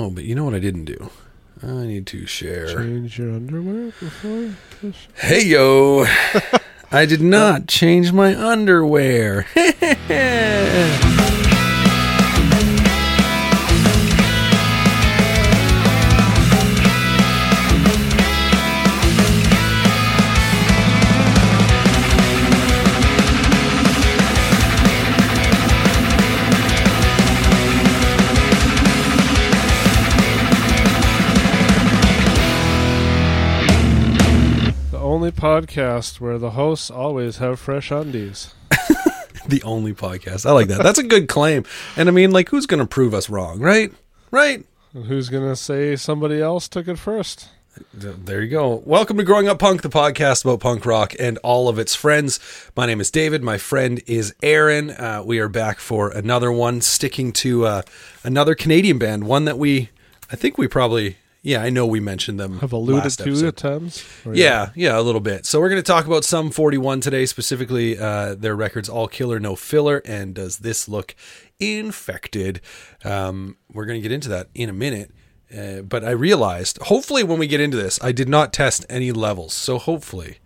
Oh, but you know what I didn't do? I need to share. Change your underwear before. Hey yo! I did not change my underwear. podcast where the hosts always have fresh undies. the only podcast. I like that. That's a good claim. And I mean, like, who's going to prove us wrong, right? Right? And who's gonna say somebody else took it first? There you go. Welcome to Growing Up Punk, the podcast about punk rock and all of its friends. My name is David. My friend is Aaron. Uh, we are back for another one, sticking to uh, another Canadian band, one that we, I think we probably, yeah, I know we mentioned them. Have alluded to at times. Or Yeah, yeah, a little bit. So we're going to talk about Sum 41 today, specifically uh, their records All Killer, No Filler, and Does This Look Infected? Um, we're going to get into that in a minute. Uh, but I realized, hopefully, when we get into this, I did not test any levels. So hopefully,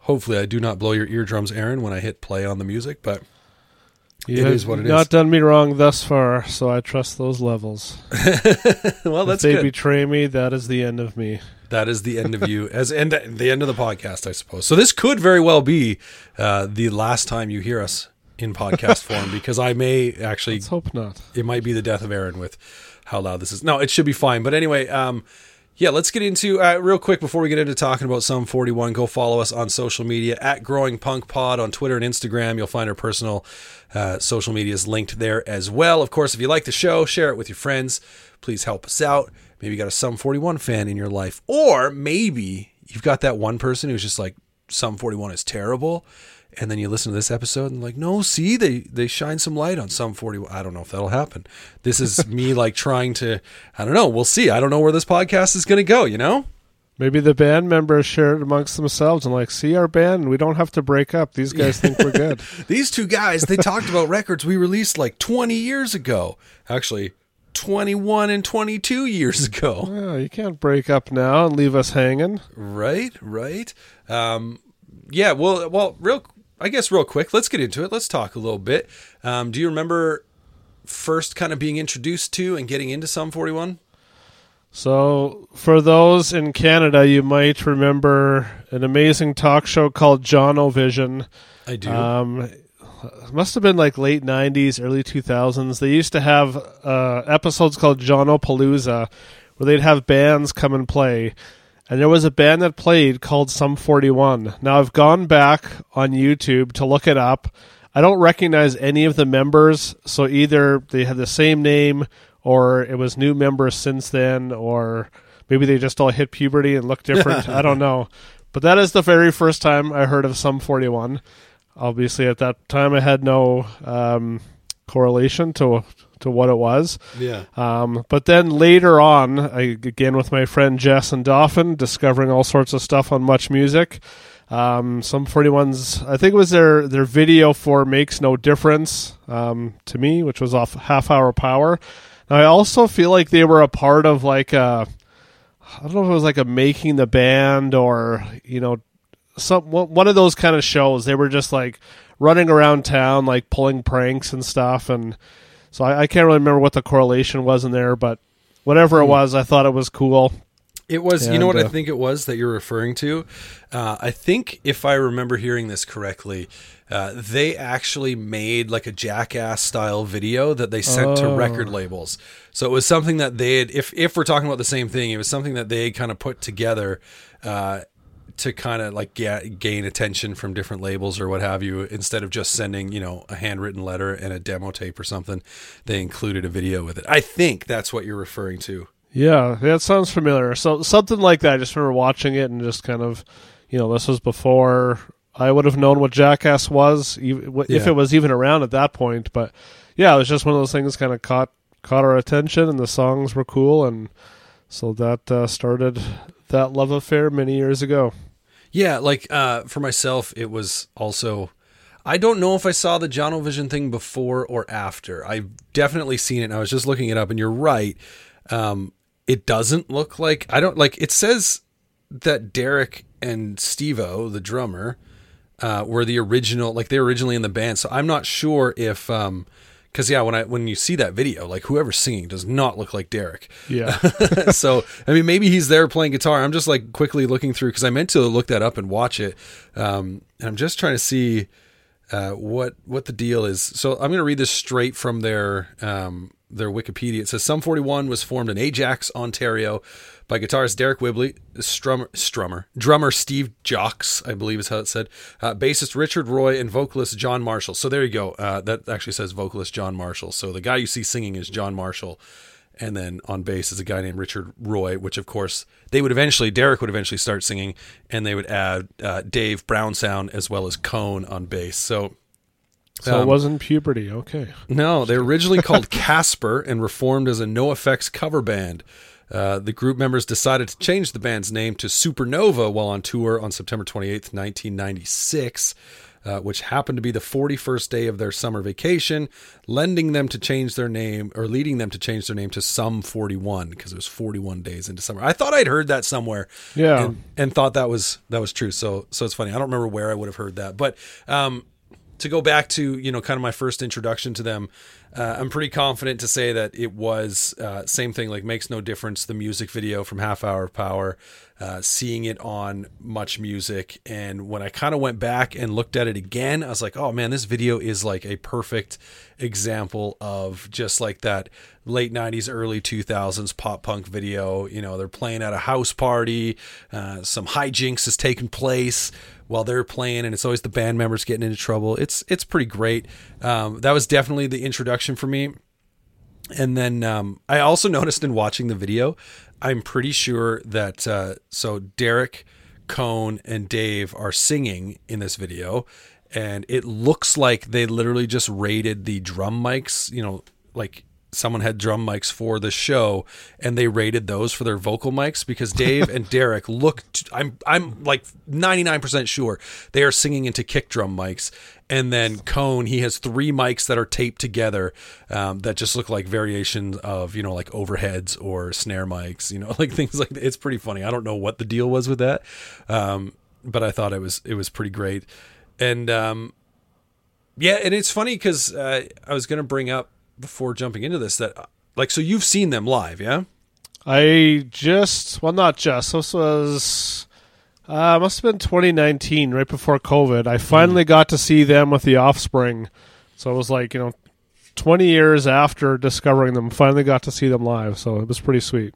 hopefully, I do not blow your eardrums, Aaron, when I hit play on the music. But You It have what it not is. done me wrong thus far, so I trust those levels. well, that's if they good. betray me, that is the end of me. That is the end of you, as end the end of the podcast, I suppose. So this could very well be uh, the last time you hear us in podcast form, because I may actually, Let's hope not. it might be the death of Aaron with how loud this is. No, it should be fine. But anyway, um, yeah, let's get into uh, real quick before we get into talking about Sum 41. Go follow us on social media at Growing Punk Pod on Twitter and Instagram. You'll find our personal uh, social medias linked there as well. Of course, if you like the show, share it with your friends. Please help us out. Maybe you got a Sum 41 fan in your life, or maybe you've got that one person who's just like Sum 41 is terrible. And then you listen to this episode and like, no, see, they they shine some light on some 40. I don't know if that'll happen. This is me like trying to, I don't know. We'll see. I don't know where this podcast is going to go, you know? Maybe the band members share it amongst themselves and like, see our band, we don't have to break up. These guys think we're good. These two guys, they talked about records we released like 20 years ago. Actually, 21 and 22 years ago. Well, you can't break up now and leave us hanging. Right, right. Um, yeah, well, well, real, I guess, real quick. Let's get into it. Let's talk a little bit. Um, do you remember first kind of being introduced to and getting into Sum 41? So, for those in Canada, you might remember an amazing talk show called Jonovision. I do. Um, it must have been like late '90s, early 2000s. They used to have uh, episodes called Jono Palooza, where they'd have bands come and play. And there was a band that played called Sum 41. Now I've gone back on YouTube to look it up. I don't recognize any of the members, so either they had the same name or it was new members since then, or maybe they just all hit puberty and look different. I don't know. But that is the very first time I heard of Sum 41 obviously at that time I had no um, correlation to to what it was. yeah. Um, but then later on, I, again with my friend Jess and Dauphin, discovering all sorts of stuff on Much Music. Um, Sum 41s, I think it was their their video for "Makes No Difference" um, to me, which was off Half Hour Power. Now, I also feel like they were a part of like a, I don't know if it was like a making the band or you know some one of those kind of shows. They were just like running around town, like pulling pranks and stuff. And so I, I can't really remember what the correlation was in there, but whatever it was, I thought it was cool. It was, you know what And, I uh, think it was that you're referring to? Uh, I think if I remember hearing this correctly, uh, they actually made like a jackass style video that they sent to Oh. record labels. So it was something that they had, if, if we're talking about the same thing, it was something that they kind of put together uh, to kind of like gain attention from different labels or what have you. Instead of just sending, you know, a handwritten letter and a demo tape or something, they included a video with it. I think that's what you're referring to. Yeah, that sounds familiar. So something like that. I just remember watching it and just kind of, you know, this was before I would have known what Jackass was, if Yeah. it was even around at that point. But yeah, it was just one of those things kind of caught caught our attention, and the songs were cool, and so that uh, started that love affair many years ago. Yeah, like uh, for myself, it was also. I don't know if I saw the Jonovision thing before or after. I've definitely seen it. And I was just looking it up, and you're right. Um, it doesn't look like I don't like it says that Deryck and Stevo, the drummer, uh, were the original like they were originally in the band. So I'm not sure if um because yeah, when I when you see that video, like whoever's singing does not look like Deryck. Yeah. so I mean, maybe he's there playing guitar. I'm just like quickly looking through because I meant to look that up and watch it. Um, and I'm just trying to see uh, what what the deal is. So I'm going to read this straight from their um, their Wikipedia. It says Sum 41 was formed in Ajax, Ontario, by guitarist Deryck Whibley, strummer, strummer, drummer Steve Jocz, I believe is how it said, uh, bassist Richard Roy, and vocalist John Marshall. So there you go. Uh, that actually says vocalist John Marshall. So the guy you see singing is John Marshall. And then on bass is a guy named Richard Roy, which of course they would eventually, Deryck would eventually start singing, and they would add uh, Dave Brownsound as well as Cone on bass. So So Um, it wasn't puberty. Okay. no, they were originally called Kaspir and reformed as a NOFX cover band. Uh, the group members decided to change the band's name to Supernova while on tour on September 28th, 1996, uh, which happened to be the 41st day of their summer vacation, lending them to change their name or leading them to change their name to Sum 41 because it was 41 days into summer. I thought I'd heard that somewhere Yeah. and, and thought that was that was true. So so it's funny. I don't remember where I would have heard that, but um, to go back to you know kind of my first introduction to them, uh, I'm pretty confident to say that it was uh, same thing. Like makes no difference. The music video from Half Hour of Power, uh, seeing it on Much Music, and when I kind of went back and looked at it again, I was like, oh man, this video is like a perfect example of just like that late 90s early 2000s pop punk video you know they're playing at a house party uh, some hijinks is taking place while they're playing and it's always the band members getting into trouble it's it's pretty great um, that was definitely the introduction for me and then um, I also noticed in watching the video, I'm pretty sure that uh, so Deryck, Cone, and Dave are singing in this video, and it looks like they literally just raided the drum mics. You know, like someone had drum mics for the show, and they rated those for their vocal mics because Dave and Deryck looked. I'm I'm like 99% sure they are singing into kick drum mics, and then Cone, he has three mics that are taped together um, that just look like variations of you know like overheads or snare mics, you know, like things like that. It's pretty funny. I don't know what the deal was with that, um, but I thought it was it was pretty great, and um, yeah, and it's funny because uh, I was going to bring up before jumping into this that like so you've seen them live, yeah? I just well, not just. This was uh, must have been 2019, right before COVID. I finally got to see them with the Offspring. So it was like you know, 20 years after discovering them, finally got to see them live. So it was pretty sweet.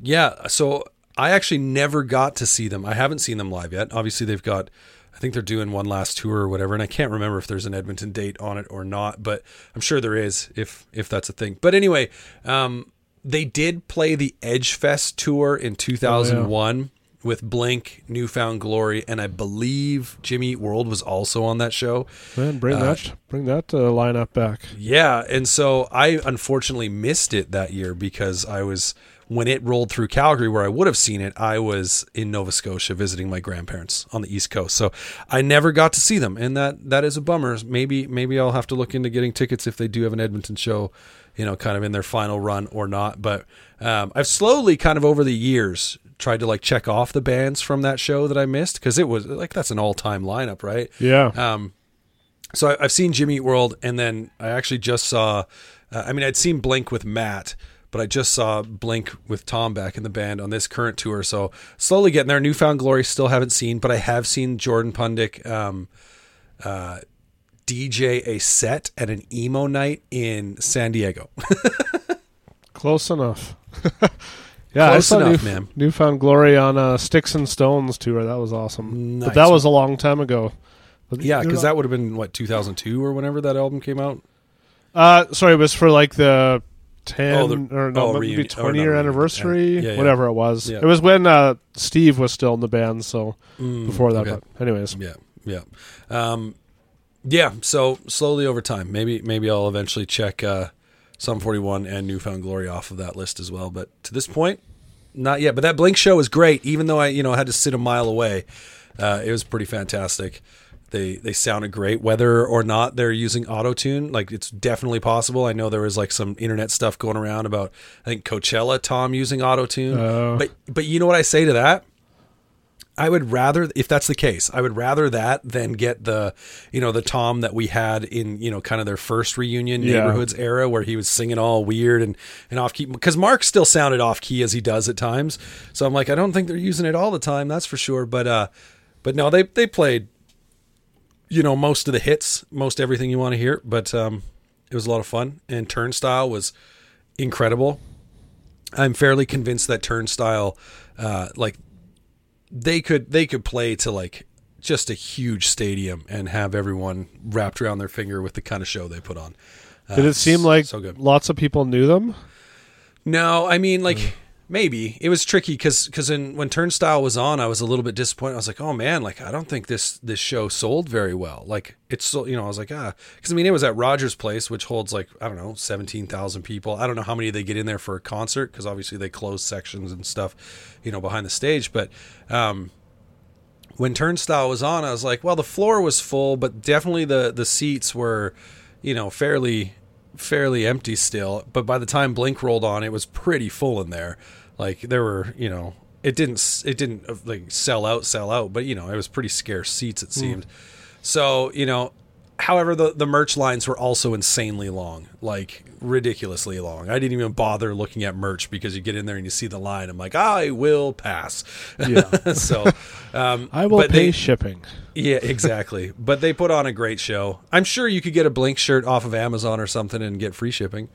Yeah, so I actually never got to see them. I haven't seen them live yet. Obviously, they've got, I think they're doing one last tour or whatever, and I can't remember if there's an Edmonton date on it or not, but I'm sure there is if if that's a thing. But anyway, um, they did play the Edge Fest tour in 2001 with Blink, New Found Glory, and I believe Jimmy Eat World was also on that show. Man, bring Uh, that bring that uh, lineup back. Yeah, and so I unfortunately missed it that year because I was when it rolled through Calgary where I would have seen it, I was in Nova Scotia visiting my grandparents on the East Coast. So I never got to see them and that that is a bummer. Maybe maybe I'll have to look into getting tickets if they do have an Edmonton show, you know, kind of in their final run or not, but um, I've slowly kind of over the years tried to like check off the bands from that show that I missed because it was like that's an all-time lineup, right? Yeah, Um, so I, I've seen Jimmy Eat World, and then I actually just saw. Uh, I mean, I'd seen Blink with Matt, but I just saw Blink with Tom back in the band on this current tour. So slowly getting there. New Found Glory still haven't seen, but I have seen Jordan Pundik um, uh, DJ a set at an emo night in San Diego. close enough. yeah, Close I saw enough, New, man. New Found Glory on uh, Sticks and Stones tour. That was awesome. Nice. But that was a long time ago. Yeah, because that would have been what 2002 or whenever that album came out. Uh, sorry, it was for like the ten Oh, the- or no, oh, maybe reunion- or twenty year anniversary, yeah. Yeah, whatever it was. Yeah. It was when uh, Steve was still in the band, so Mm, before that. okay. But anyways, Yeah, yeah, um, yeah. So slowly over time, maybe maybe I'll eventually check uh, Sum 41 and New Found Glory off of that list as well. But to this point, not yet. But that Blink show was great, even though I you know had to sit a mile away. Uh, it was pretty fantastic. They they sounded great whether or not they're using auto tune like it's definitely possible. I know there was like some internet stuff going around about i think coachella tom using auto tune Oh. but but you know what i say to that? I would rather if that's the case i would rather that than get the you know the tom that we had in you know kind of their first reunion Yeah. neighborhoods era where he was singing all weird and and off key because mark still sounded off key as he does at times. So i'm like i don't think they're using it all the time that's for sure. But uh but no they they played you know most of the hits, most everything you want to hear. But um, it was a lot of fun, and Turnstile was incredible. I'm fairly convinced that Turnstile, uh, like they could they could play to like just a huge stadium and have everyone wrapped around their finger with the kind of show they put on. Uh, Did it seem like so good? lots of people knew them? No, I mean like maybe it was tricky because because when Turnstile was on, I was a little bit disappointed. I was like, oh man, like I don't think this this show sold very well. Like it's so you know I was like ah because I mean it was at Rogers Place, which holds like I don't know seventeen thousand people. I don't know how many they get in there for a concert because obviously they close sections and stuff, you know, behind the stage. But um, when Turnstile was on, I was like, well, the floor was full, but definitely the the seats were, you know, fairly fairly empty still. But by the time Blink rolled on, it was pretty full in there. Like there were, you know, it didn't it didn't uh, like sell out, sell out, but you know, it was pretty scarce seats. It seemed. So you know, however, the the merch lines were also insanely long, like ridiculously long. I didn't even bother looking at merch because you get in there and you see the line. I'm like, I will pass. Yeah. so um, I will but pay they- shipping. yeah, exactly. but they put on a great show. I'm sure you could get a Blink shirt off of Amazon or something and get free shipping.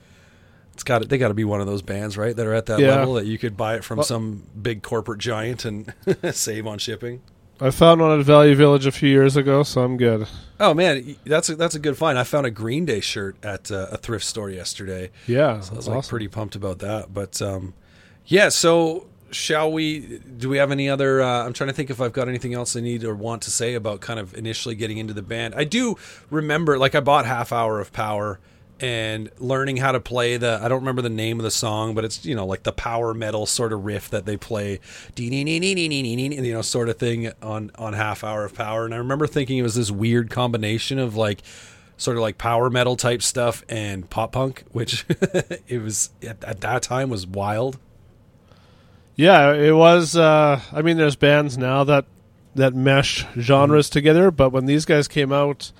It's got they got to be one of those bands, right? That are at that Yeah. level that you could buy it from Well- some big corporate giant and save on shipping. I found one at Value Village a few years ago, so I'm good. Oh man, that's a, that's a good find. I found a Green Day shirt at uh, a thrift store yesterday. Yeah, I was that's like pretty pumped about that. But um, yeah, so shall we? Do we have any other? Uh, I'm trying to think if I've got anything else I need or want to say about kind of initially getting into the band. I do remember, like, I bought Half Hour of Power and learning how to play the. I don't remember the name of the song, but it's you know like the power metal sort of riff that they play, you know, sort of thing on on Half Hour of Power. And I remember thinking it was this weird combination of like sort of like power metal type stuff and pop punk, which it was at, at that time was wild. Yeah, it was. Uh, I mean, there's bands now that that mesh genres Mm-hmm. together, but when these guys came out,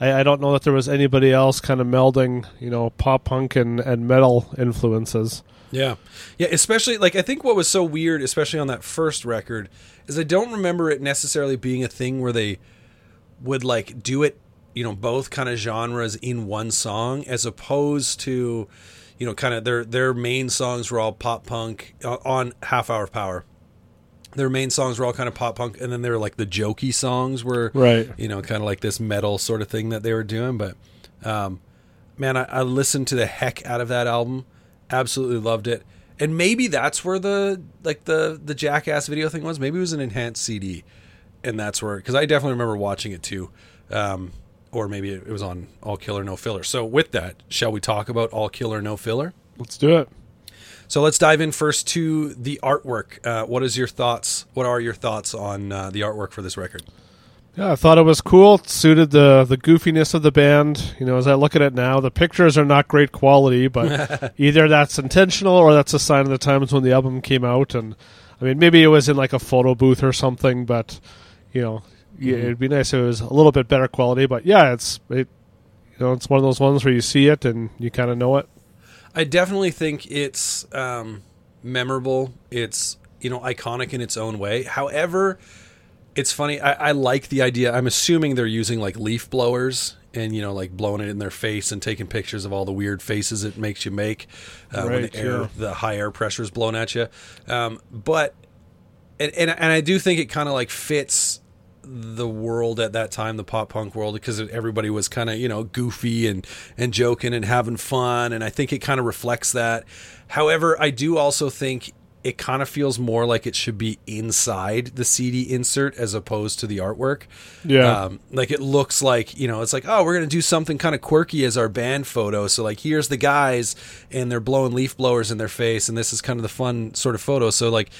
I, I don't know that there was anybody else kind of melding, you know, pop punk and, and metal influences. Yeah. Yeah, especially like I think what was so weird, especially on that first record, is I don't remember it necessarily being a thing where they would like do it, you know, both kind of genres in one song as opposed to, you know, kind of their their main songs were all pop punk uh, on Half Hour Power. Their main songs were all kind of pop punk and then they were like the jokey songs were Right. you know, kind of like this metal sort of thing that they were doing. But um, man, I, I listened to the heck out of that album. Absolutely loved it. And maybe that's where the like the the Jackass video thing was. Maybe it was an enhanced CD, and that's where because I definitely remember watching it too. Um, or maybe it was on All Killer No Filler. So with that, shall we talk about All Killer No Filler? Let's do it. So let's dive in first to the artwork. Uh, what is your thoughts? What are your thoughts on uh, the artwork for this record? Yeah, I thought it was cool. It suited the the goofiness of the band. You know, as I look at it now, the pictures are not great quality, but either that's intentional or that's a sign of the times when the album came out. And I mean, maybe it was in like a photo booth or something, but you know, yeah, Mhm. it'd be nice if it was a little bit better quality. But yeah, it's it, you know, it's one of those ones where you see it and you kind of know it. I definitely think it's um, memorable. It's you know iconic in its own way. However, it's funny. I, I like the idea. I'm assuming they're using like leaf blowers and you know like blowing it in their face and taking pictures of all the weird faces it makes you make uh, when the air, yeah. the high air pressure is blown at you. Um, but and, and and I do think it kind of like fits the world at that time, the pop punk world, because everybody was kind of you know goofy and and joking and having fun, and I think it kind of reflects that. However, I do also think it kind of feels more like it should be inside the CD insert as opposed to the artwork. Yeah. Um, like it looks like, you know, it's like, oh, we're going to do something kind of quirky as our band photo. So, like, here's the guys and they're blowing leaf blowers in their face. And this is kind of the fun sort of photo. So, like,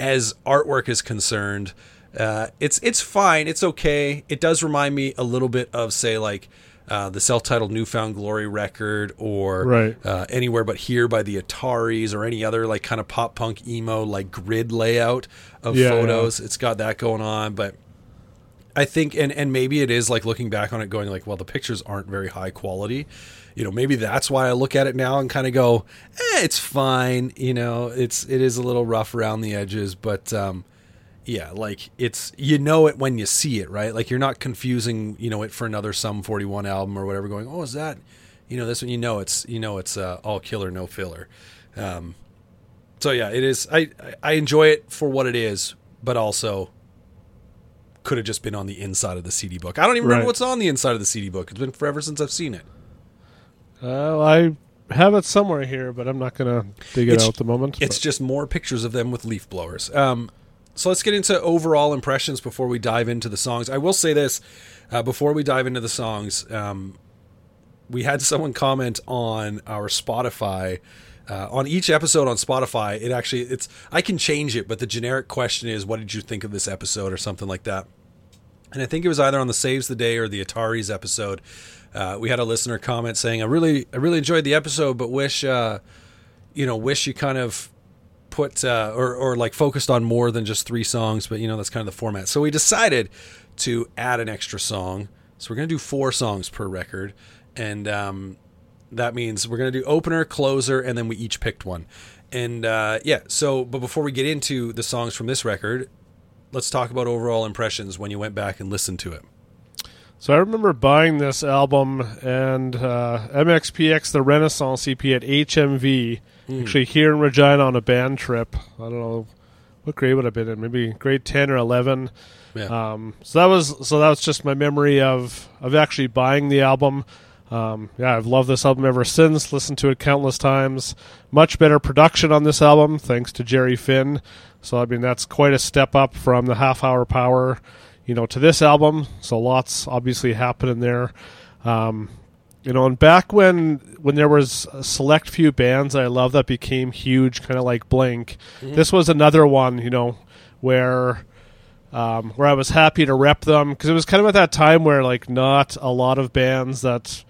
as artwork is concerned, Uh, it's it's fine. It's okay. It does remind me a little bit of say like uh, the self-titled New Found Glory record or Right. uh, Anywhere But Here by the Ataris or any other like kind of pop punk emo like grid layout of Yeah, photos. It's got that going on, but I think and and maybe it is like looking back on it going like well the pictures aren't very high quality. You know, maybe that's why I look at it now and kind of go, eh, it's fine. You know, it's it is a little rough around the edges, but um, yeah, like it's you know it when you see it, right? Like you're not confusing, you know, it for another Sum 41 album or whatever. Going, oh, is that, you know, this one? You know, it's you know, it's uh, all killer, no filler. Um, so yeah, it is. I I enjoy it for what it is, but also could have just been on the inside of the CD book. I don't even remember what's on the inside of the CD book. It's been forever since I've seen it. Uh, I have it somewhere here, but I'm not gonna dig it It's- out at the moment. It's but- just more pictures of them with leaf blowers. Um, so let's get into overall impressions before we dive into the songs. I will say this uh, before we dive into the songs. Um, we had someone comment on our Spotify. Uh, on each episode on Spotify, it actually it's I can change it, but the generic question is, "What did you think of this episode?" or something like that. And I think it was either on the Saves the Day or the Ataris episode. Uh, we had a listener comment saying, "I really, I really enjoyed the episode, but wish, uh, you know, wish you kind of put uh, or or like focused on more than just three songs." But you know, that's kind of the format. So we decided to add an extra song. So we're gonna do four songs per record, and um, that means we're gonna do opener, closer, and then we each picked one. And uh, yeah, so but before we get into the songs from this record, let's talk about overall impressions when you went back and listened to it. So I remember buying this album and uh, MXPX the Renaissance EP at HMV, Hmm. actually here in Regina on a band trip. I don't know what grade would I have been in, maybe grade ten or eleven. Yeah. Um, so that was so that was just my memory of of actually buying the album. Um, yeah, I've loved this album ever since. Listened to it countless times. Much better production on this album, thanks to Jerry Finn. So I mean, that's quite a step up from the Half Hour Power, you know, to this album. So lots obviously happening there. Um, you know, and back when when there was a select few bands I love that became huge, kind of like Blink. This was another one, you know, where um, where I was happy to rep them because it was kind of at that time where like not a lot of bands that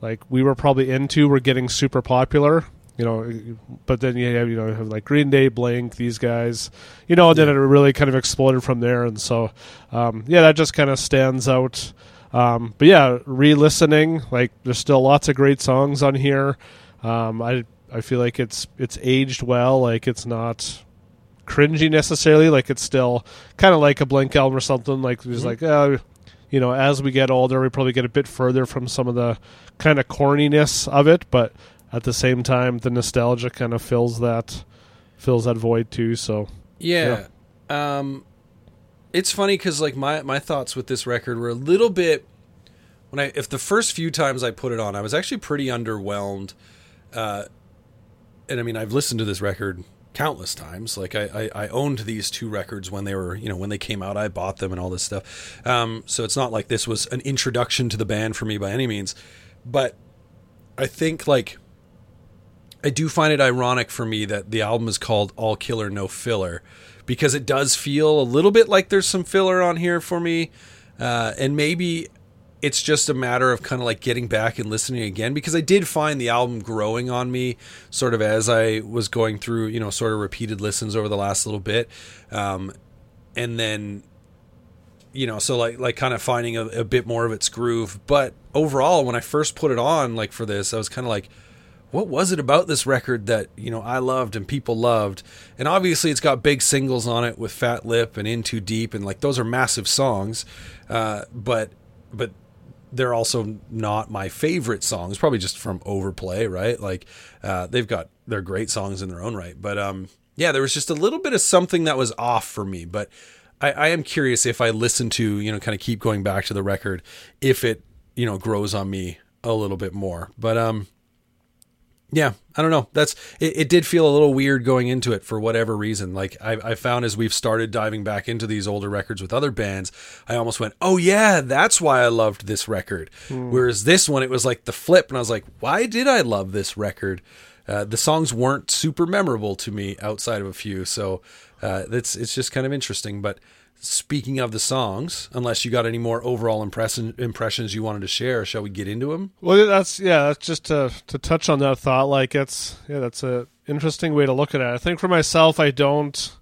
like we were probably into were getting super popular. You know, but then you have you know have like Green Day, Blink, these guys, you know, and then it really kind of exploded from there, and so um, yeah, that just kind of stands out. Um, but yeah, re-listening, like there's still lots of great songs on here. Um, I I feel like it's it's aged well, like it's not cringy necessarily. Like it's still kind of like a Blink album or something. Like just like uh, you know, as we get older, we probably get a bit further from some of the kind of corniness of it, but at the same time, the nostalgia kind of fills that fills that void too. So Yeah. Um it's funny cuz like my my thoughts with this record were a little bit when I if the first few times I put it on, I was actually pretty underwhelmed. Uh and I mean, I've listened to this record countless times. Like I, I, I owned these two records when they were, you know, when they came out, I bought them and all this stuff. Um, so it's not like this was an introduction to the band for me by any means. But I think like I do find it ironic for me that the album is called All Killer No Filler because it does feel a little bit like there's some filler on here for me. Uh, and maybe it's just a matter of kind of like getting back and listening again because I did find the album growing on me sort of as I was going through, you know, sort of repeated listens over the last little bit. Um, and then you know so like like kind of finding a, a bit more of its groove but overall when i first put it on like for this i was kind of like what was it about this record that you know i loved and people loved? And obviously it's got big singles on it with fat lip and in too deep and like those are massive songs. Uh, but but they're also not my favorite songs probably just from overplay right? Like uh, they've got they're great songs in their own right. But um yeah there was just a little bit of something that was off for me. But I, I am curious if I listen to, you know, kind of keep going back to the record, if it, you know, grows on me a little bit more. But um yeah, I don't know. That's it, it did feel a little weird going into it for whatever reason. Like I, I found as we've started diving back into these older records with other bands, I almost went, Oh yeah, that's why I loved this record. Whereas this one it was like the flip and I was like, Why did I love this record? uh, the songs weren't super memorable to me outside of a few. So uh, it's it's just kind of interesting. But speaking of the songs, unless you got any more overall impression impressions you wanted to share, shall we get into them? Well, that's yeah. That's just to to touch on that thought. Like it's yeah, that's a interesting way to look at it. I think for myself, I don't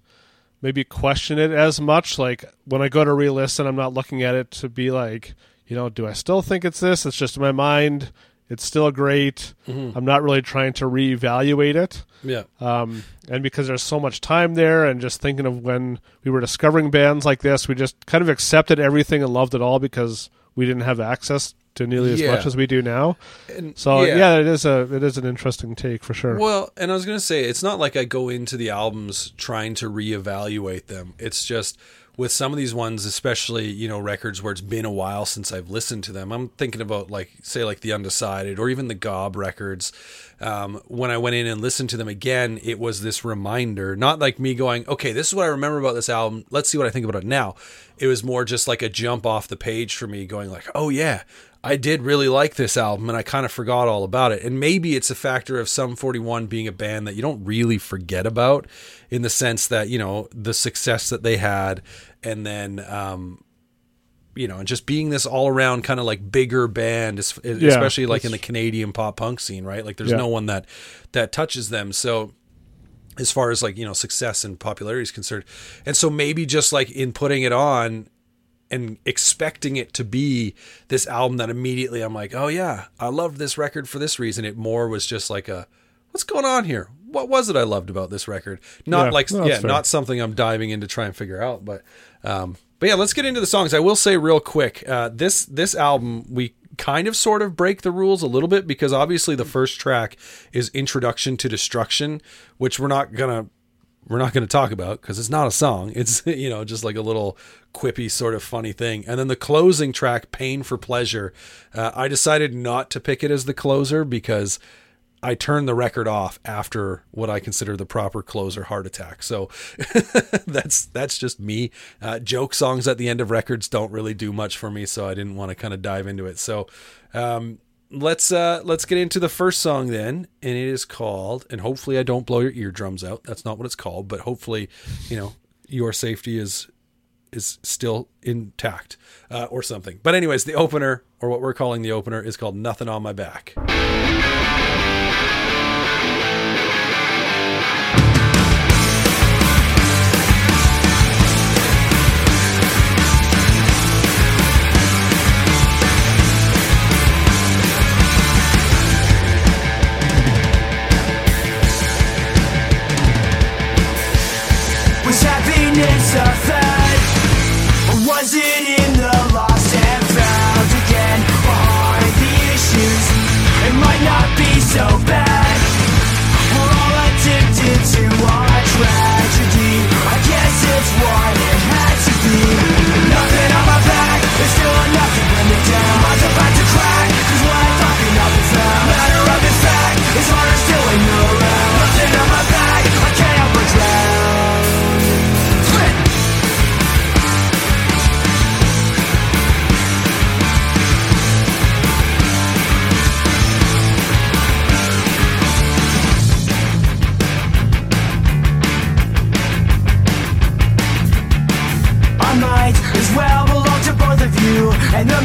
maybe question it as much. Like when I go to re-listen, I'm not looking at it to be like, you know, do I still think it's this? It's just in my mind. It's still great. Mm-hmm. I'm not really trying to reevaluate it. Yeah. Um, and because there's so much time there, and just thinking of when we were discovering bands like this, we just kind of accepted everything and loved it all because we didn't have access to nearly as Yeah. much as we do now. And, So yeah. it is a it is an interesting take for sure. Well, and I was going to say, it's not like I go into the albums trying to reevaluate them. It's just with some of these ones, especially, you know, records where it's been a while since I've listened to them. I'm thinking about, like, say, like the Undecided or even the Gob records. Um, when I went in and listened to them again, it was this reminder, not like me going, okay, this is what I remember about this album. Let's see what I think about it now. It was more just like a jump off the page for me going like, oh yeah, I did really like this album and I kind of forgot all about it. And maybe it's a factor of Sum 41 being a band that you don't really forget about in the sense that, you know, the success that they had and then, um, you know, and just being this all around kind of like bigger band, es- especially like in the Canadian pop punk scene, right? Like there's Yeah. no one that, that touches them. So, as far as like you know success and popularity is concerned and so maybe just like in putting it on and expecting it to be this album that immediately I'm like, oh yeah, I loved this record for this reason. It more was just like a, what's going on here? What was it I loved about this record? Not Yeah, like, no, yeah, fair. not something I'm diving in to try and figure out. But, um, but yeah, let's get into the songs. I will say real quick, uh, this this album we kind of sort of break the rules a little bit because obviously the first track is Introduction to Destruction, which we're not gonna we're not going to talk about because it's not a song. It's you know just like a little quippy sort of funny thing. And then the closing track, "Pain for Pleasure," uh, I decided not to pick it as the closer because I turned the record off after what I consider the proper closer, "Heart Attack." So that's that's just me. Uh, joke songs at the end of records don't really do much for me, so I didn't want to kind of dive into it. So. Um, let's uh let's get into the first song then and it is called and hopefully i don't blow your eardrums out. That's not what it's called but hopefully you know your safety is is still intact uh, or something. But anyways the opener or what we're calling the opener is called nothing on my back so bad.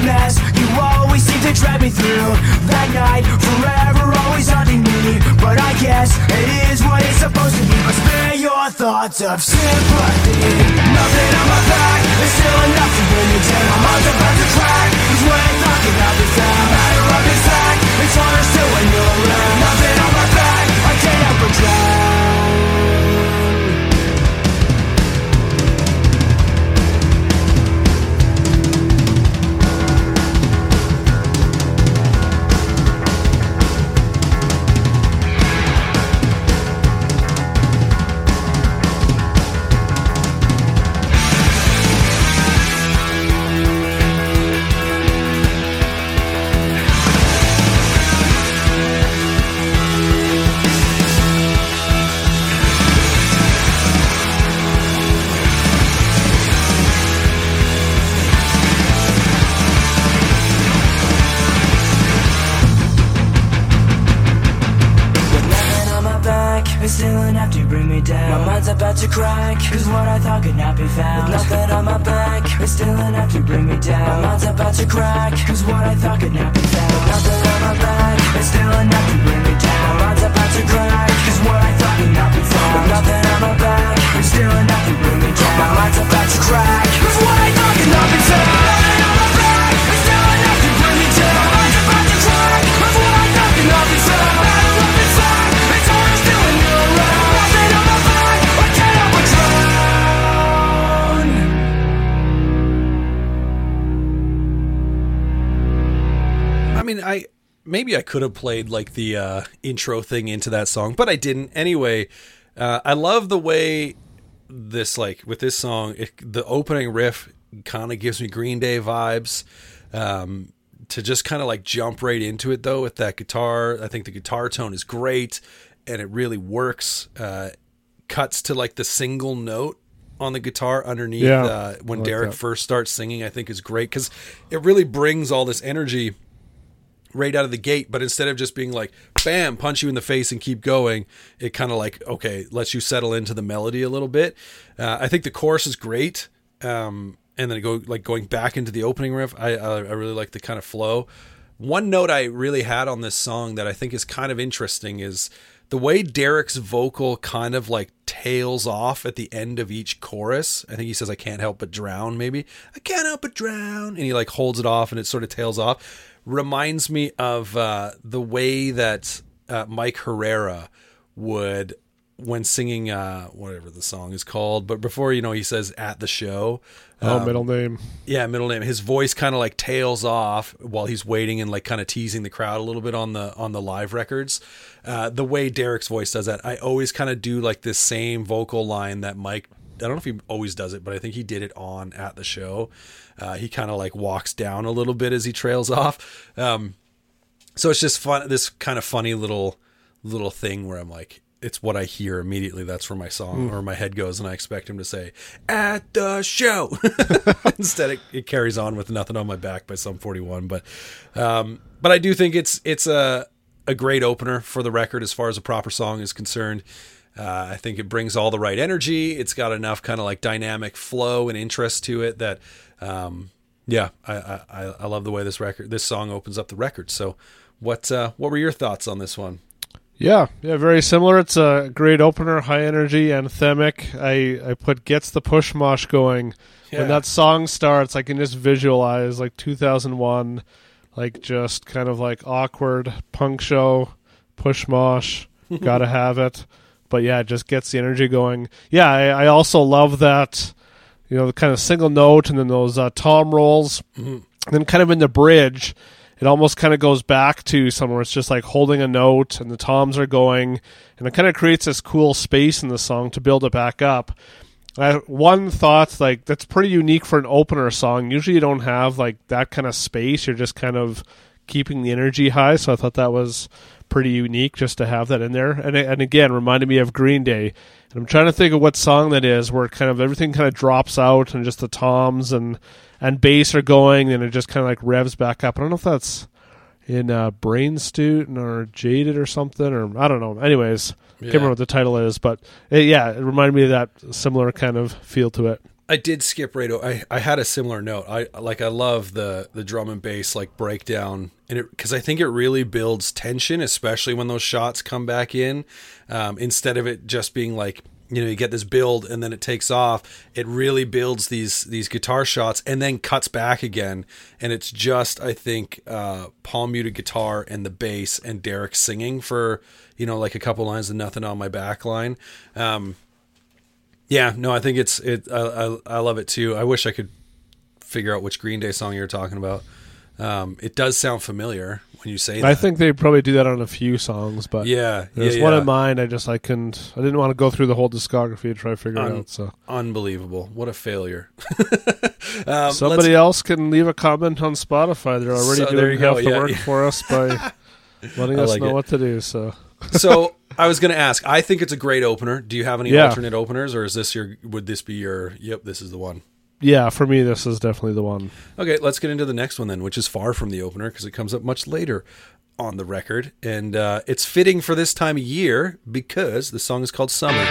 Mess. You always seem to drag me through. That night, forever always haunting me. But I guess it is what it's supposed to be. But spare your thoughts of sympathy. Nothing on my back, there's still enough to bring me. Down I'm on the about to crack, is what I not be found Matter of fact, it's harder still when you're around to crack, cause what I thought could not be found. With nothing on my back, it's still enough to bring me down. My mind's about to crack, cause what I thought could not be maybe I could have played like the uh, intro thing into that song, but I didn't. Anyway, uh, I love the way this like with this song, it, the opening riff kind of gives me Green Day vibes. Um, to just kind of like jump right into it though with that guitar, I think the guitar tone is great and it really works. Uh, cuts to like the single note on the guitar underneath Yeah, uh, when like Deryck that. first starts singing. I think is great because it really brings all this energy right out of the gate. But instead of just being like, bam, punch you in the face and keep going, it kind of like, okay, lets you settle into the melody a little bit. Uh, I think the chorus is great. Um, and then go like going back into the opening riff. I, I I really like the kind of flow. One note I really had on this song that I think is kind of interesting is the way Deryck's vocal kind of like tails off at the end of each chorus. I think he says, I can't help but drown, maybe. I can't help but drown. And he like holds it off and it sort of tails off. Reminds me of uh, the way that uh, Mike Herrera would, when singing uh, whatever the song is called, but before, you know, he says at the show. Oh, um, middle name. yeah, middle name. His voice kind of like tails off while he's waiting and like kind of teasing the crowd a little bit on the on the live records. Uh, the way Deryck's voice does that, I always kind of do like this same vocal line that Mike. I don't know if he always does it, but I think he did it on at the show. Uh, he kind of like walks down a little bit as he trails off. Um, so it's just fun. This kind of funny little little thing where I'm like, it's what I hear immediately. That's where my song or my head goes, and I expect him to say "at the show." Instead, it, it carries on with "Nothing on My Back" by Sum 41. But, um, but I do think it's it's a a great opener for the record as far as a proper song is concerned. Uh, I think it brings all the right energy. It's got enough kind of like dynamic flow and interest to it that, um, yeah, I, I I love the way this record this song opens up the record. So, what uh, what were your thoughts on this one? Yeah, yeah, very similar. It's a great opener, high energy, anthemic. I I put gets the push mosh going. Yeah. When that song starts, I can just visualize like 2001, like just kind of like awkward punk show, push mosh, gotta have it. But yeah, it just gets the energy going. Yeah, I, I also love that, you know, the kind of single note and then those uh, tom rolls. And then kind of in the bridge, it almost kind of goes back to somewhere it's just like holding a note and the toms are going and it kind of creates this cool space in the song to build it back up I, one thought like that's pretty unique for an opener song usually you don't have like that kind of space you're just kind of keeping the energy high so i thought that was pretty unique just to have that in there and, and again reminded me of green day and i'm trying to think of what song that is where kind of everything kind of drops out and just the toms and and bass are going and it just kind of like revs back up i don't know if that's in uh, Brain Stew or Jaded or something, or I don't know. Anyways, Yeah. can't remember what the title is, but it, yeah, it reminded me of that similar kind of feel to it. I did skip right. I I had a similar note. I like I love the the drum and bass like breakdown, and it because I think it really builds tension, especially when those shots come back in. Um, instead of it just being like you know you get this build and then it takes off, it really builds these these guitar shots and then cuts back again, and it's just I think uh, palm muted guitar and the bass and Deryck singing for you know like a couple lines of nothing on my back line. Um, yeah, no, I think it's it. I, I, I love it too. I wish I could figure out which Green Day song you're talking about. Um, it does sound familiar when you say that. I think they probably do that on a few songs, but yeah, there's yeah, one yeah. in mind. I just I couldn't. I didn't want to go through the whole discography to try to figure it out. So Unbelievable! What a failure. um, somebody else can leave a comment on Spotify. They're already So doing you go, half the yeah, work for us by letting I us like know it. what to do. So so I was going to ask. I think it's a great opener. Do you have any Yeah. alternate openers, or is this your? Would this be your? Yep, this is the one. yeah, for me, this is definitely the one. Okay, let's get into the next one then, which is far from the opener because it comes up much later on the record, and uh, it's fitting for this time of year because the song is called "Summer."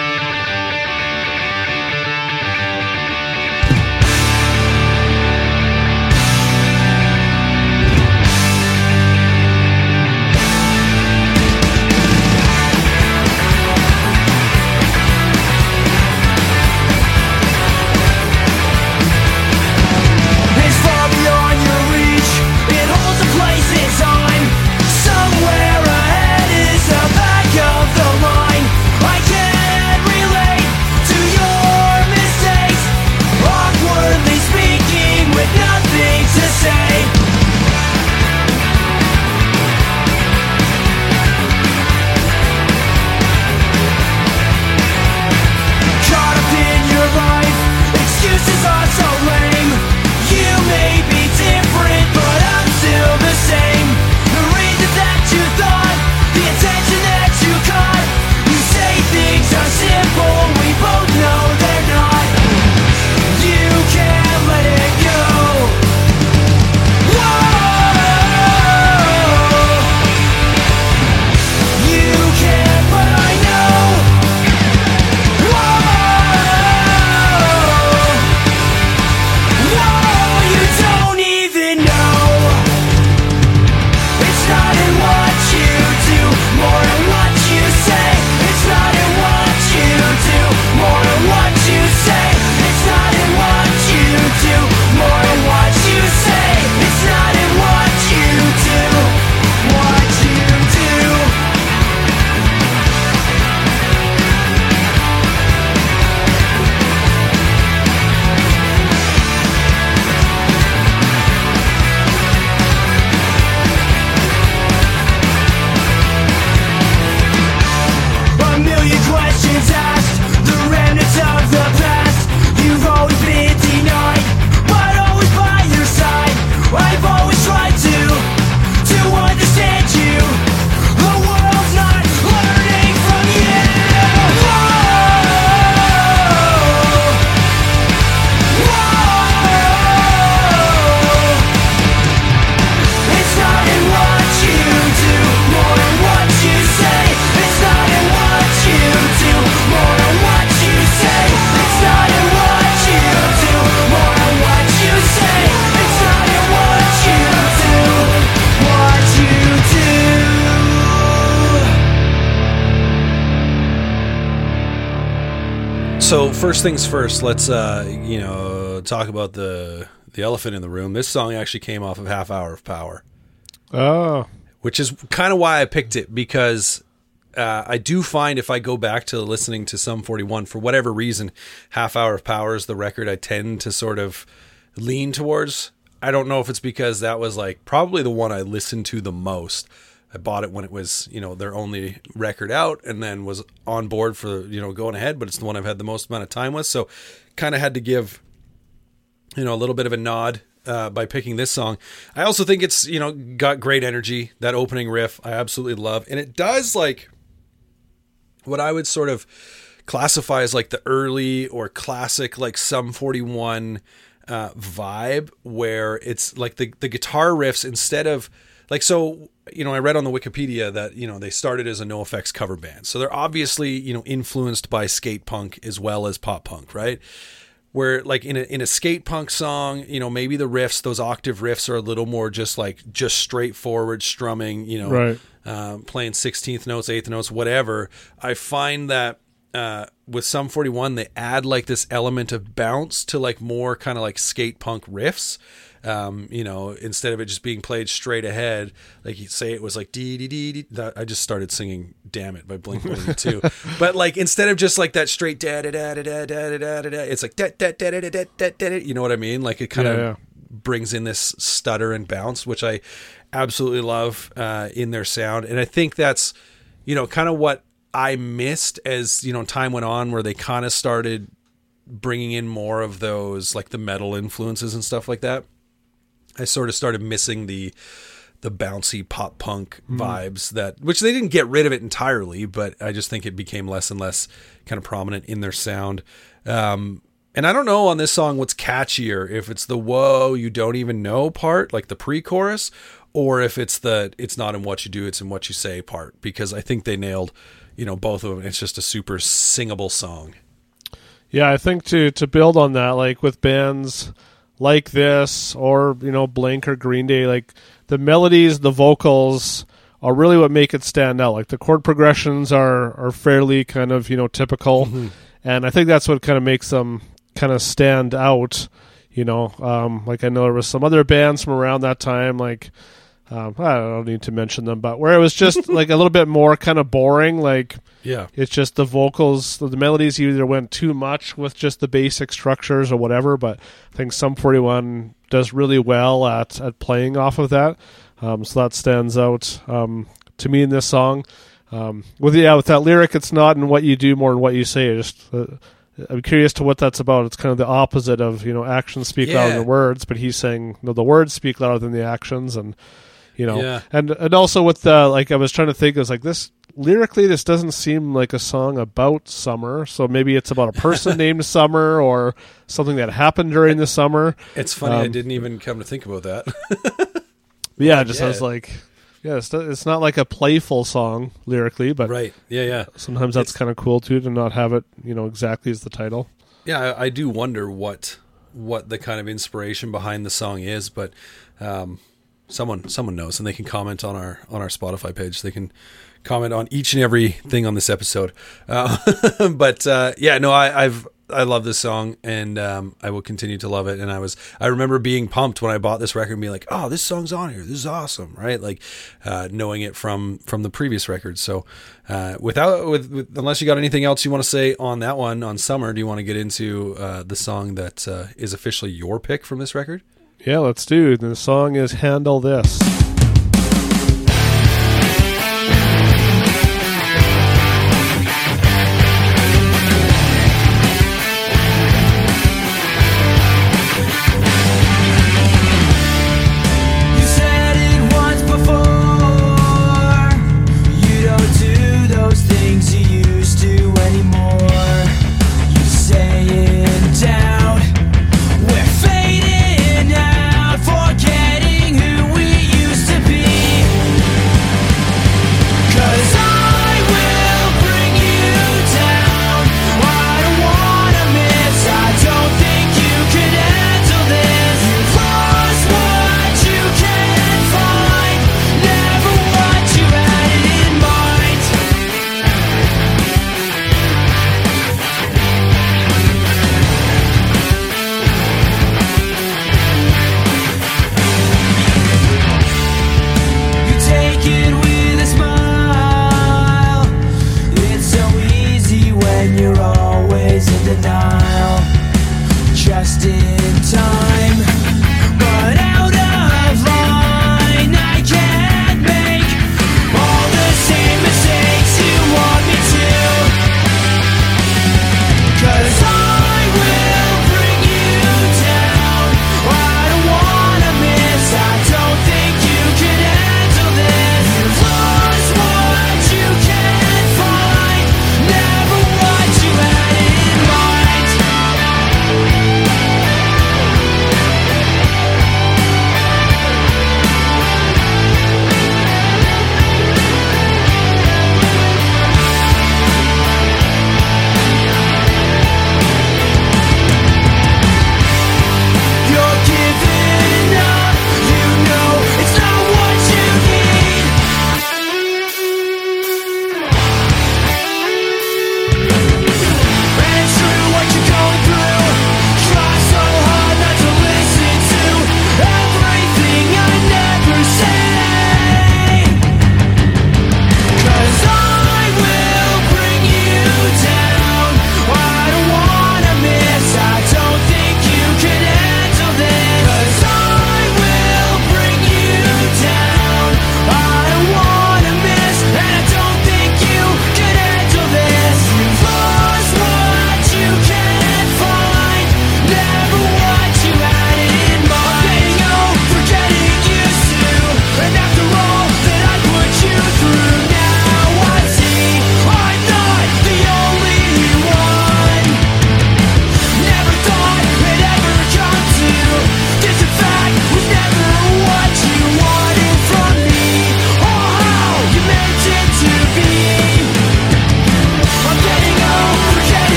So first things first, let's uh, you know talk about the the elephant in the room. This song actually came off of Half Hour of Power, Oh, which is kind of why I picked it because uh, I do find if I go back to listening to Sum 41 for whatever reason, Half Hour of Power is the record I tend to sort of lean towards. I don't know if it's because that was like probably the one I listened to the most. I bought it when it was, you know, their only record out and then was on board for, you know, going ahead, but it's the one I've had the most amount of time with. So kind of had to give, you know, a little bit of a nod uh, by picking this song. I also think it's, you know, got great energy. That opening riff, I absolutely love. And it does like what I would sort of classify as like the early or classic, like Sum 41 uh, vibe, where it's like the, the guitar riffs instead of like, so, you know, I read on the Wikipedia that, you know, they started as a NOFX cover band. So they're obviously, you know, influenced by skate punk as well as pop punk, right? where like in a in a skate punk song, you know, maybe the riffs, those octave riffs are a little more just like just straightforward strumming, you know, Right. um, playing sixteenth notes, eighth notes, whatever. I find that uh, with Sum forty one, they add like this element of bounce to like more kind of like skate punk riffs. Um, you know, instead of it just being played straight ahead, like you say it was like dee dee dee dee. I just started singing "Damn It" by Blink One Two, but like instead of just like that straight da da da da da da da da it's like da da da da da da da da. You know what I mean? Like it kind Yeah, of yeah. brings in this stutter and bounce, which I absolutely love uh, in their sound. And I think that's, you know, kind of what I missed as, you know, time went on where they kind of started bringing in more of those, like the metal influences and stuff like that. I sort of started missing the the bouncy pop punk vibes that which they didn't get rid of it entirely but i just think it became less and less kind of prominent in their sound. Um and i don't know on this song what's catchier if it's the whoa you don't even know part like the pre-chorus or if it's the it's not in what you do it's in what you say part because i think they nailed you know both of them it's just a super singable song. Yeah, I think to to build on that, like with bands like this or you know Blink or Green Day, like the melodies, the vocals are really what make it stand out. Like the chord progressions are are fairly kind of you know typical, and I think that's what kind of makes them kind of stand out. You know, um, like I know there was some other bands from around that time, like um, I don't need to mention them, but where it was just like a little bit more kind of boring, like. Yeah It's just the vocals, the melodies either went too much with just the basic structures or whatever. But I think Sum 41 does really well at, at playing off of that. Um, so that stands out um, to me in this song. Um, with yeah, with that lyric, it's not in what you do more than what you say. Just uh, I'm curious to what that's about. It's kind of the opposite of you know actions speak louder than words, but he's saying no, the words speak louder than the actions, and you know, Yeah. and and also with the like I was trying to think, I was like this lyrically, this doesn't seem like a song about summer. So maybe it's about a person named Summer or something that happened during the summer. it's funny i Um, didn't even come to think about that Yeah, just I Yeah. was like, yeah, it's, it's not like a playful song lyrically, but right yeah yeah sometimes that's kind of cool too to not have it, you know, exactly as the title. yeah I, I do wonder what what the kind of inspiration behind the song is but um someone someone knows and they can comment on our on our spotify page they can comment on each and every thing on this episode uh, but uh yeah no i i've I love this song and um, I will continue to love it. And I was, I remember being pumped when I bought this record and being like, oh, this song's on here. This is awesome. Right. Like, uh, knowing it from, from the previous record. So, uh, without, with, with, unless you got anything else you want to say on that one on summer, do you want to get into, uh, the song that, uh, is officially your pick from this record? Yeah, let's do. The song is "Handle This."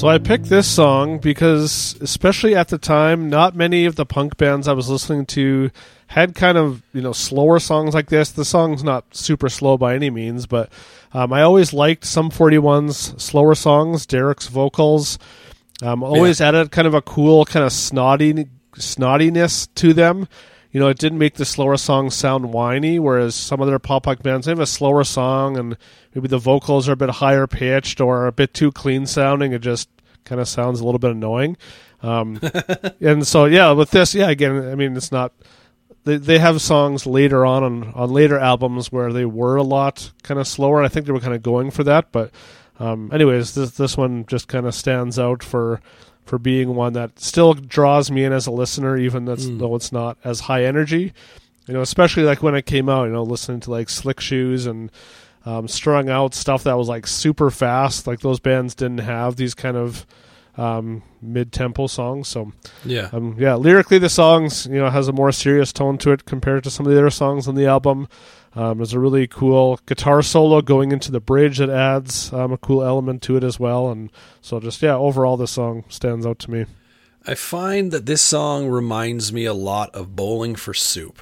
So I picked this song because, especially at the time, not many of the punk bands I was listening to had kind of you know slower songs like this. The song's not super slow by any means, but um, I always liked Sum 41's slower songs. Deryck's vocals um, always added kind of a cool kind of snotty snottiness to them. You know, it didn't make the slower songs sound whiny, whereas some other pop punk bands they have a slower song and maybe the vocals are a bit higher pitched or a bit too clean sounding. It just kind of sounds a little bit annoying. Um, and so, yeah, with this, yeah, again, I mean, it's not. They they have songs later on, on on later albums where they were a lot kind of slower. I think they were kind of going for that, but um, anyways, this this one just kind of stands out for for being one that still draws me in as a listener, even that's, though it's not as high energy. You know, especially like when it came out, you know, listening to like Slick Shoes and um, strung out stuff that was like super fast. Like those bands didn't have these kind of um, mid-tempo songs. So Yeah. um, yeah, lyrically the songs you know has a more serious tone to it compared to some of the other songs on the album. Um, there's a really cool guitar solo going into the bridge that adds um, a cool element to it as well, and so just yeah, overall this song stands out to me. I find that this song reminds me a lot of Bowling for Soup.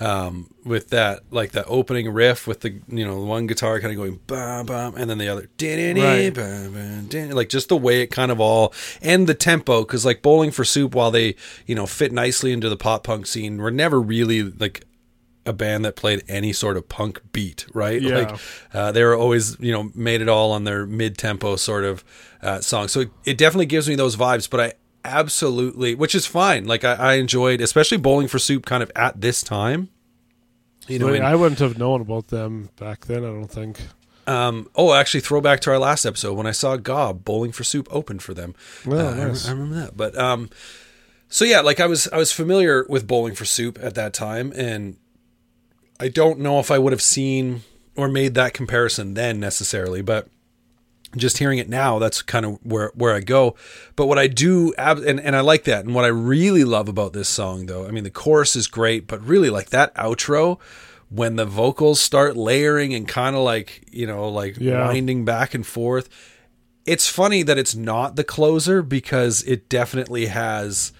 Um, with that, like that opening riff with the, you know, one guitar kind of going bam, bam, and then the other, Right. bam, bam, like just the way it kind of all, and the tempo, because like Bowling for Soup, while they, you know, fit nicely into the pop punk scene, were never really like a band that played any sort of punk beat, right? Yeah. Like uh, they were always, you know, made it all on their mid-tempo sort of uh, song. So it, it definitely gives me those vibes. But I absolutely, which is fine. Like I, I enjoyed, especially Bowling for Soup, kind of at this time. You know, I, mean, I wouldn't have known about them back then. I don't think. um, oh, actually, throwback to our last episode when I saw Gob Bowling for Soup open for them. Oh, Uh, I- I, remember that. But um, so yeah, like I was I was familiar with Bowling for Soup at that time, and I don't know if I would have seen or made that comparison then necessarily, but just hearing it now, that's kind of where where I go. But what I do, and and I like that, and what I really love about this song, though, I mean, the chorus is great, but really like that outro when the vocals start layering and kind of like you know like Yeah. winding back and forth. It's funny that it's not the closer because it definitely has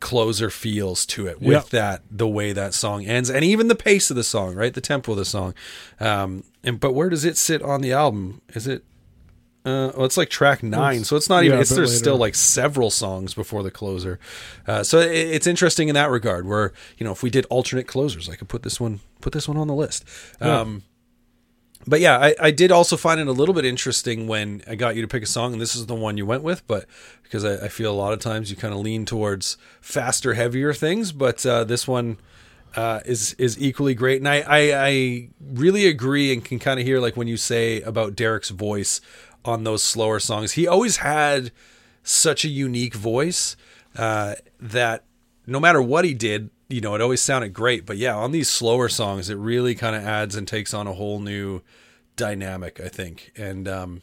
closer feels to it with Yep. that the way that song ends and even the pace of the song right the tempo of the song um and but where does it sit on the album is it uh, well, it's like track nine, so it's not even. yeah, It's there's later. still like several songs before the closer, uh, so it, it's interesting in that regard. Where you know if we did alternate closers, I could put this one put this one on the list. Um, but yeah, I, I did also find it a little bit interesting when I got you to pick a song, and this is the one you went with. But because I, I feel a lot of times you kind of lean towards faster, heavier things, but uh, this one uh, is is equally great. And I, I I really agree and can kind of hear like when you say about Deryck's voice on those slower songs. He always had such a unique voice uh, that no matter what he did, you know, it always sounded great. But yeah, on these slower songs, it really kind of adds and takes on a whole new dynamic, I think. And um,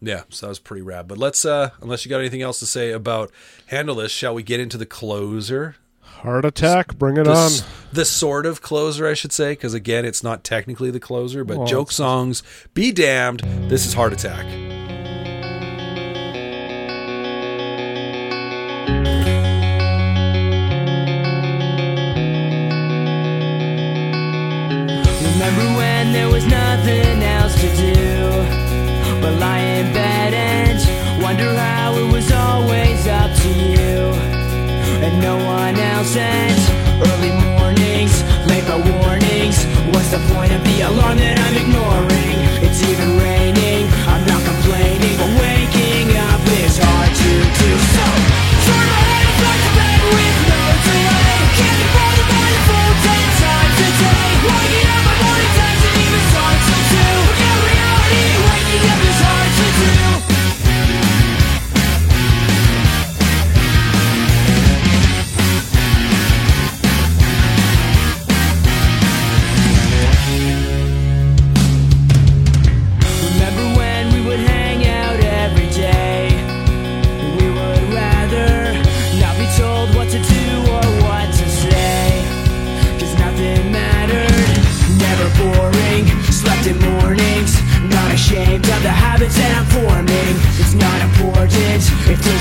yeah, so that was pretty rad. But let's, uh, unless you got anything else to say about Handle This, shall we get into the closer? Heart attack, bring it The, on. the sort of closer, I should say, because again, it's not technically the closer, but Well, joke songs, be damned. This is Heart Attack. Nothing else to do but lie in bed and wonder how it was always up to you and no one else. And early mornings, late by warnings. What's the point of the alarm that I'm ignoring?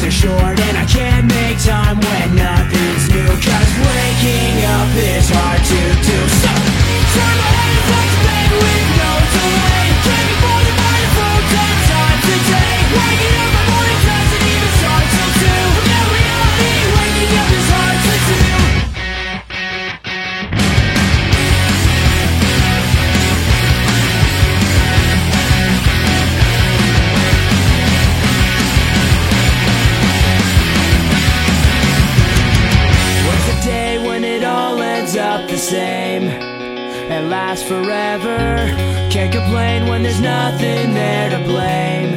Are short and I can't make time when nothing's there's nothing there to blame.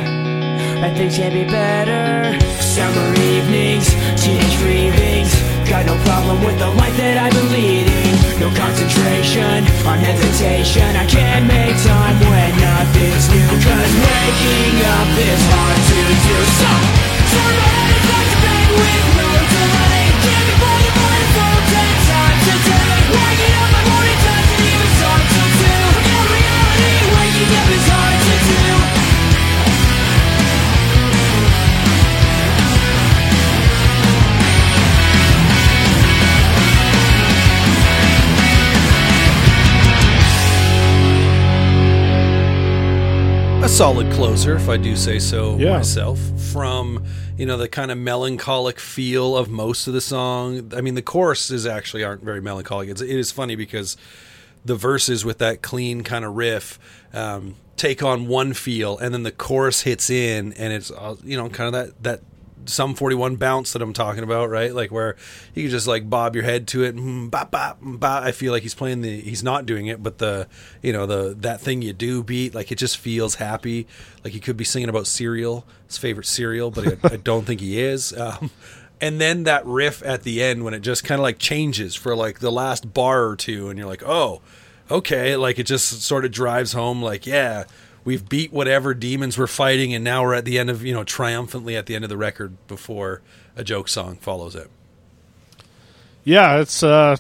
And things can be better. Summer evenings, teenage cravings. Got no problem with the life that I've been leading. No concentration on hesitation. I can't make time when nothing's new. Cause waking up is hard to do. So, turn my head back to bed with no delay. Can't be bothered by the phone ten times solid closer, if I do say so Yeah. myself. From you know the kind of melancholic feel of most of the song. I mean, the choruses actually aren't very melancholic. It's, it is funny because the verses with that clean kind of riff um, take on one feel, and then the chorus hits in, and it's uh, you know kind of that that Sum 41 bounce that I'm talking about, right? Like where you can just like bob your head to it. mm, Bop, bop, mm, bop. I feel like he's playing the, he's not doing it, but the, you know, the, that thing you do beat, like it just feels happy. Like he could be singing about cereal, his favorite cereal, but I, I don't think he is. Um, and then that riff at the end when it just kind of like changes for like the last bar or two, and you're like, oh, okay. Like it just sort of drives home, like, yeah, we've beat whatever demons we're fighting, and now we're at the end of, you know, triumphantly at the end of the record before a joke song follows it. Yeah, it's uh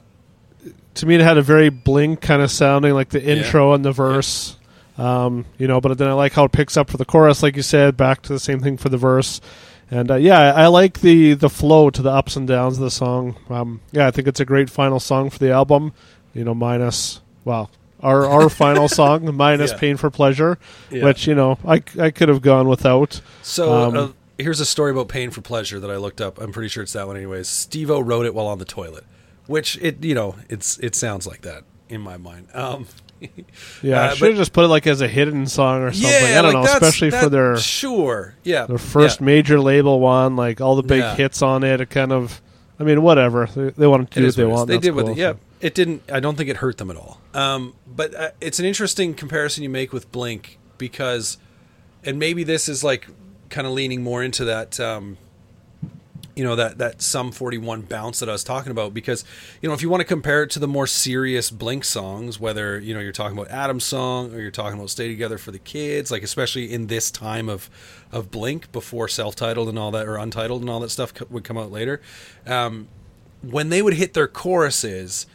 to me it had a very blink kind of sounding like the intro and the verse. Um, you know, but then I like how it picks up for the chorus, like you said, back to the same thing for the verse. And uh, yeah, I, I like the the flow to the ups and downs of the song. Um, yeah, I think it's a great final song for the album. You know, minus well, our our final song minus Yeah. "Pain for Pleasure," Yeah. which you know I I could have gone without. So Um, uh, here's a story about pain for pleasure that I looked up. I'm pretty sure it's that one, anyways. Stevo wrote it while on the toilet, which it you know it's it sounds like that in my mind. Um, Yeah, I Uh, should but- have just put it like as a hidden song or something. yeah, I don't like know, especially for their sure, yeah, their first yeah. major label one, like all the big Yeah. hits on it. It kind of, I mean, whatever they, they want to It do what they what want. They did cool, they, yeah. so. It didn't. I don't think it hurt them at all. Um, but uh, it's an interesting comparison you make with Blink because, and maybe this is like kind of leaning more into that. Um, you know that that sum 41 bounce that I was talking about because you know if you want to compare it to the more serious Blink songs whether you know you're talking about Adam's song or you're talking about Stay Together for the Kids like especially in this time of of Blink before self-titled and all that or untitled and all that stuff would come out later um, when they would hit their choruses,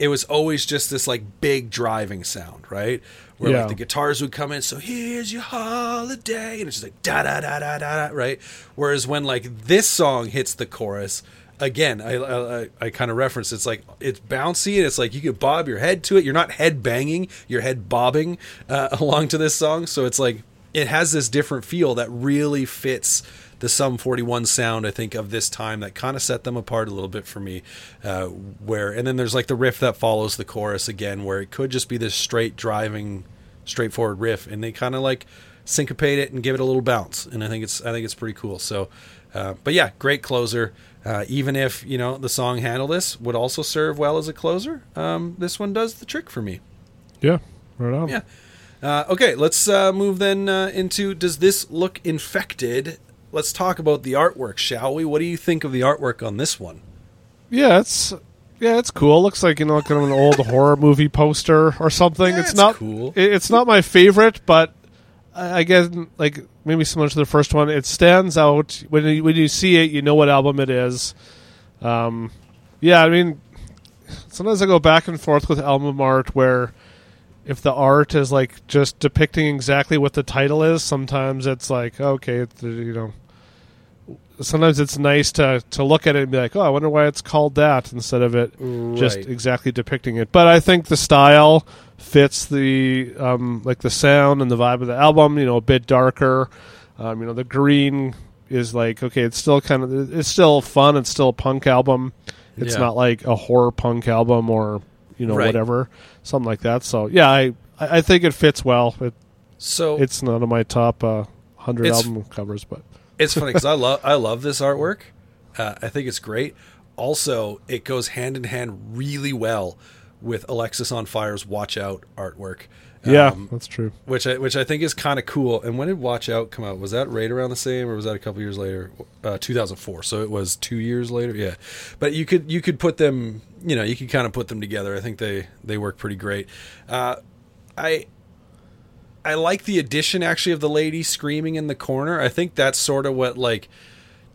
it was always just this like big driving sound, right? Where Yeah. like the guitars would come in, so here's your holiday, and it's just like da da da da da, da right? Whereas when like this song hits the chorus, again, I I, I kind of reference it's like it's bouncy and it's like you could bob your head to it. You're not head banging, you're head bobbing uh, along to this song, so it's like it has this different feel that really fits the Sum 41 sound, I think, of this time that kind of set them apart a little bit for me. Uh, where and then there's like the riff that follows the chorus again, where it could just be this straight driving, straightforward riff, and they kind of like syncopate it and give it a little bounce, and I think it's I think it's pretty cool. So, uh, but yeah, great closer. Uh, even if you know the song "Handle This" would also serve well as a closer, um, this one does the trick for me. Yeah, right on. Yeah. Uh, okay, let's uh, move then uh, into does this look infected? Let's talk about the artwork, shall we? What do you think of the artwork on this one? Yeah, it's yeah, it's cool. Looks like you know, kind of an old horror movie poster or something. Yeah, it's it's not cool. it- it's not my favorite, but I I guess like maybe similar to the first one, it stands out when you, when you see it. You know what album it is. Um, yeah, I mean, sometimes I go back and forth with album art where if the art is like just depicting exactly what the title is, sometimes it's like okay, it's, you know. Sometimes it's nice to to look at it and be like, oh, I wonder why it's called that instead of it just exactly depicting it. But I think the style fits the um, like the sound and the vibe of the album. You know, a bit darker. Um, you know, the green is like okay, it's still kind of it's still fun. It's still a punk album. It's Yeah. not like a horror punk album or you know Right. whatever something like that. So yeah, I I think it fits well. It, So it's none of my top uh, hundred album covers, but it's funny because I love I love this artwork. Uh, I think it's great. Also, it goes hand in hand really well with Alexisonfire's "Watch Out" artwork. Yeah, Um, that's true. which I which I think is kind of cool. And when did Watch Out come out? Was that right around the same, or was that a couple years later? Uh, 2004. So it was two years later. Yeah, but you could you could put them. You know, you could kind of put them together. I think they they work pretty great. Uh, I I like the addition actually of the lady screaming in the corner. I think that's sort of what like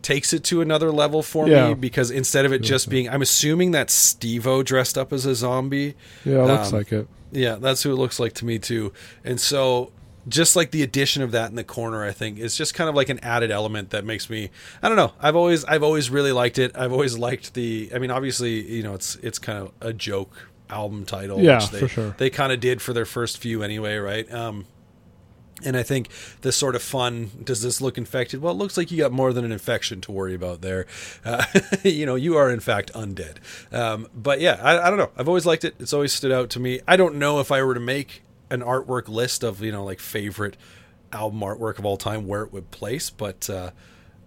takes it to another level for Yeah. me because instead of it just being, I'm assuming that Stevo dressed up as a zombie. Yeah, it looks Um, like it. Yeah, that's who it looks like to me too. And so just like the addition of that in the corner, I think is just kind of like an added element that makes me I don't know. I've always I've always really liked it. I've always liked the I mean obviously, you know, it's it's kind of a joke album title Yeah, which they for sure. they kind of did for their first few anyway, right? Um and I think this sort of fun, does this look infected? Well, it looks like you got more than an infection to worry about there. Uh, you know, you are in fact undead. Um, but yeah, I, I don't know. I've always liked it. It's always stood out to me. I don't know if I were to make an artwork list of, you know, like favorite album artwork of all time, where it would place. But uh,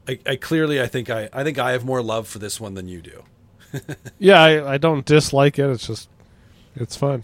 I, I clearly, I think I, I think I have more love for this one than you do. Yeah, I, I don't dislike it. It's just it's fun.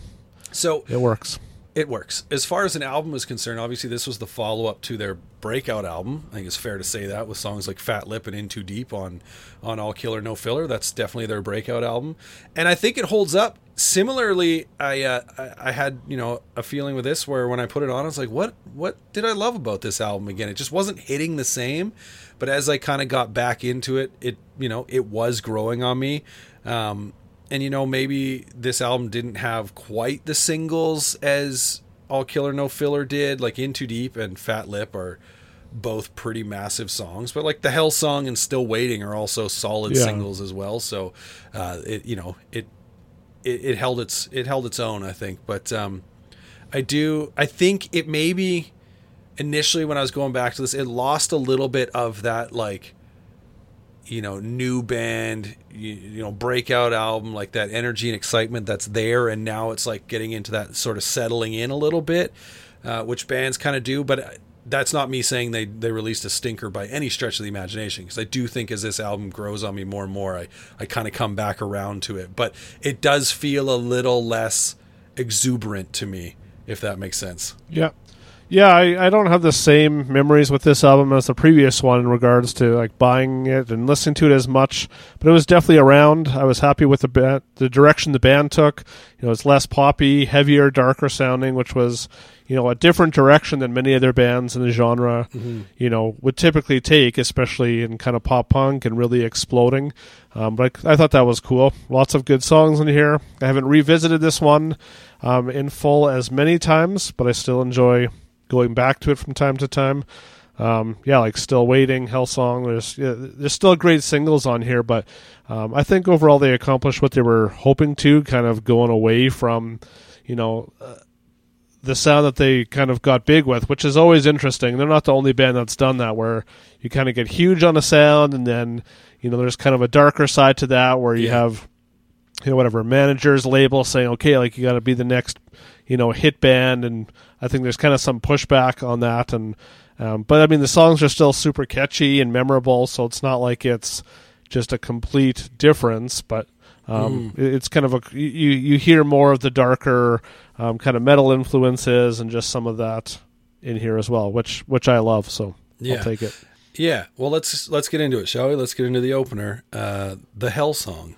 So It works. It works. As far as an album is concerned, obviously this was the follow up to their breakout album. I think it's fair to say that with songs like Fat Lip and In Too Deep on on All Killer No Filler. That's definitely their breakout album, and I think it holds up. Similarly, I uh, I had you know a feeling with this where when I put it on, I was like, what what did I love about this album again? It just wasn't hitting the same, but as I kind of got back into it, it you know it was growing on me. Um, and you know maybe this album didn't have quite the singles as all killer no filler did like in too deep and fat lip are both pretty massive songs. But like the Hell song and Still Waiting are also solid Yeah. singles as well. So uh, it you know it, it it held its it held its own I think. But um, I do I think it maybe initially when I was going back to this, it lost a little bit of that like you know new band you, you know breakout album like that energy and excitement that's there. And now it's like getting into that sort of settling in a little bit uh, which bands kind of do. But that's not me saying they they released a stinker by any stretch of the imagination because I do think as this album grows on me more and more I I kind of come back around to it. But it does feel a little less exuberant to me if that makes sense. Yeah. Yeah, I, I don't have the same memories with this album as the previous one in regards to like buying it and listening to it as much, but it was definitely around. I was happy with the band, the direction the band took. You know, it's less poppy, heavier, darker sounding, which was you know a different direction than many other bands in the genre. You know, would typically take, especially in kind of pop punk and really exploding. Um, but I, I thought that was cool. Lots of good songs in here. I haven't revisited this one um, in full as many times, but I still enjoy going back to it from time to time. Um, yeah, like Still Waiting, Hellsong. There's yeah, there's still great singles on here, but um, I think overall they accomplished what they were hoping to, kind of going away from, you know, uh, the sound that they kind of got big with, which is always interesting. They're not the only band that's done that, where you kind of get huge on a sound, and then you know there's kind of a darker side to that, where you Yeah. have you know whatever managers label saying okay like you got to be the next you know hit band and i think there's kind of some pushback on that and um, but i mean the songs are still super catchy and memorable so it's not like it's just a complete difference but um, it- it's kind of a you you hear more of the darker um, kind of metal influences and just some of that in here as well which which i love so Yeah. i'll take it. Yeah. Well let's let's get into it shall we? Let's get into the opener uh, the Hell song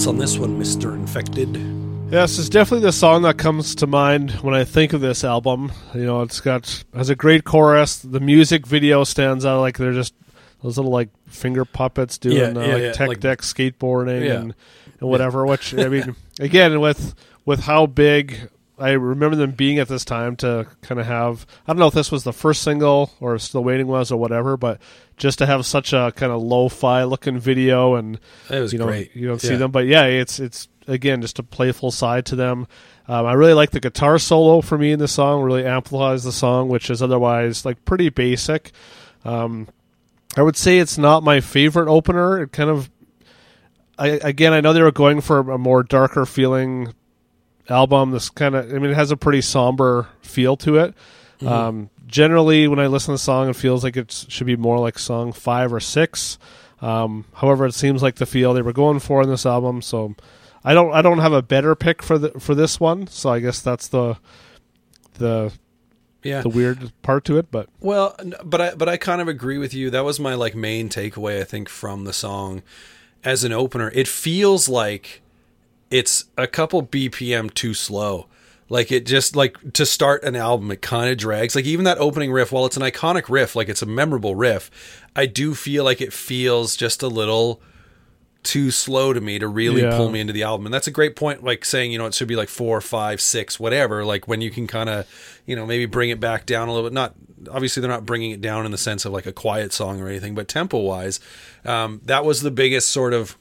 thoughts on this one, Mister Infected. Yes, it's definitely the song that comes to mind when I think of this album. You know, it's got has a great chorus. The music video stands out like they're just those little like finger puppets doing Yeah, uh, yeah, like yeah, tech like- deck skateboarding and, and whatever. Which I mean, again, with with how big I remember them being at this time to kind of have. I don't know if this was the first single or Still Waiting was or whatever, but just to have such a kind of lo-fi looking video and It was you know great. you don't see Yeah. them but yeah it's it's again just a playful side to them um, i really like the guitar solo for me in the song really amplifies the song which is otherwise like pretty basic um, i would say it's not my favorite opener it kind of I, again i know they were going for a more darker feeling album this kind of i mean it has a pretty somber feel to it um, generally when i listen to the song it feels like it should be more like song five or six um, however, it seems like the feel they were going for in this album. So, I don't I don't have a better pick for the for this one. So I guess that's the the Yeah. the weird part to it. But Well, but I but I kind of agree with you. That was my like main takeaway I think from the song as an opener. It feels like it's a couple BPM too slow. Like it just like to start an album, it kind of drags. Like even that opening riff, while it's an iconic riff, like it's a memorable riff, I do feel like it feels just a little too slow to me to really Yeah. pull me into the album. And that's a great point, like saying, you know, it should be like four, five, six, whatever. Like when you can kind of, you know, maybe bring it back down a little bit. Not obviously they're not bringing it down in the sense of like a quiet song or anything, but tempo wise, um, that was the biggest sort of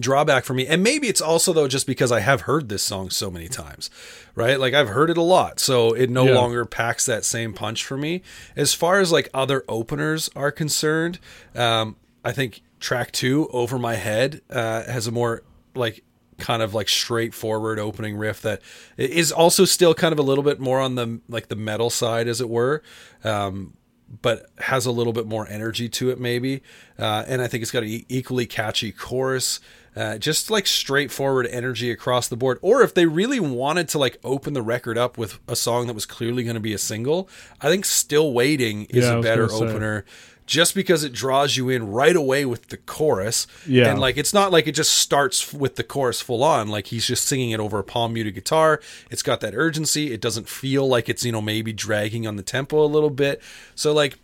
drawback for me. And maybe it's also though just because I have heard this song so many times, right? Like I've heard it a lot, so it no Yeah. longer packs that same punch for me. As far as like other openers are concerned, um, I think track two, "Over My Head," uh, has a more like kind of like straightforward opening riff that is also still kind of a little bit more on the like the metal side, as it were. Um, but has a little bit more energy to it, maybe. Uh, and I think it's got an e- equally catchy chorus. Uh, just like straightforward energy across the board. Or if they really wanted to like open the record up with a song that was clearly going to be a single, I think Still Waiting is Yeah, a better gonna say. opener just because it draws you in right away with the chorus. Yeah. And like it's not like it just starts with the chorus full on. Like he's just singing it over a palm muted guitar. It's got that urgency. It doesn't feel like it's, you know, maybe dragging on the tempo a little bit. So like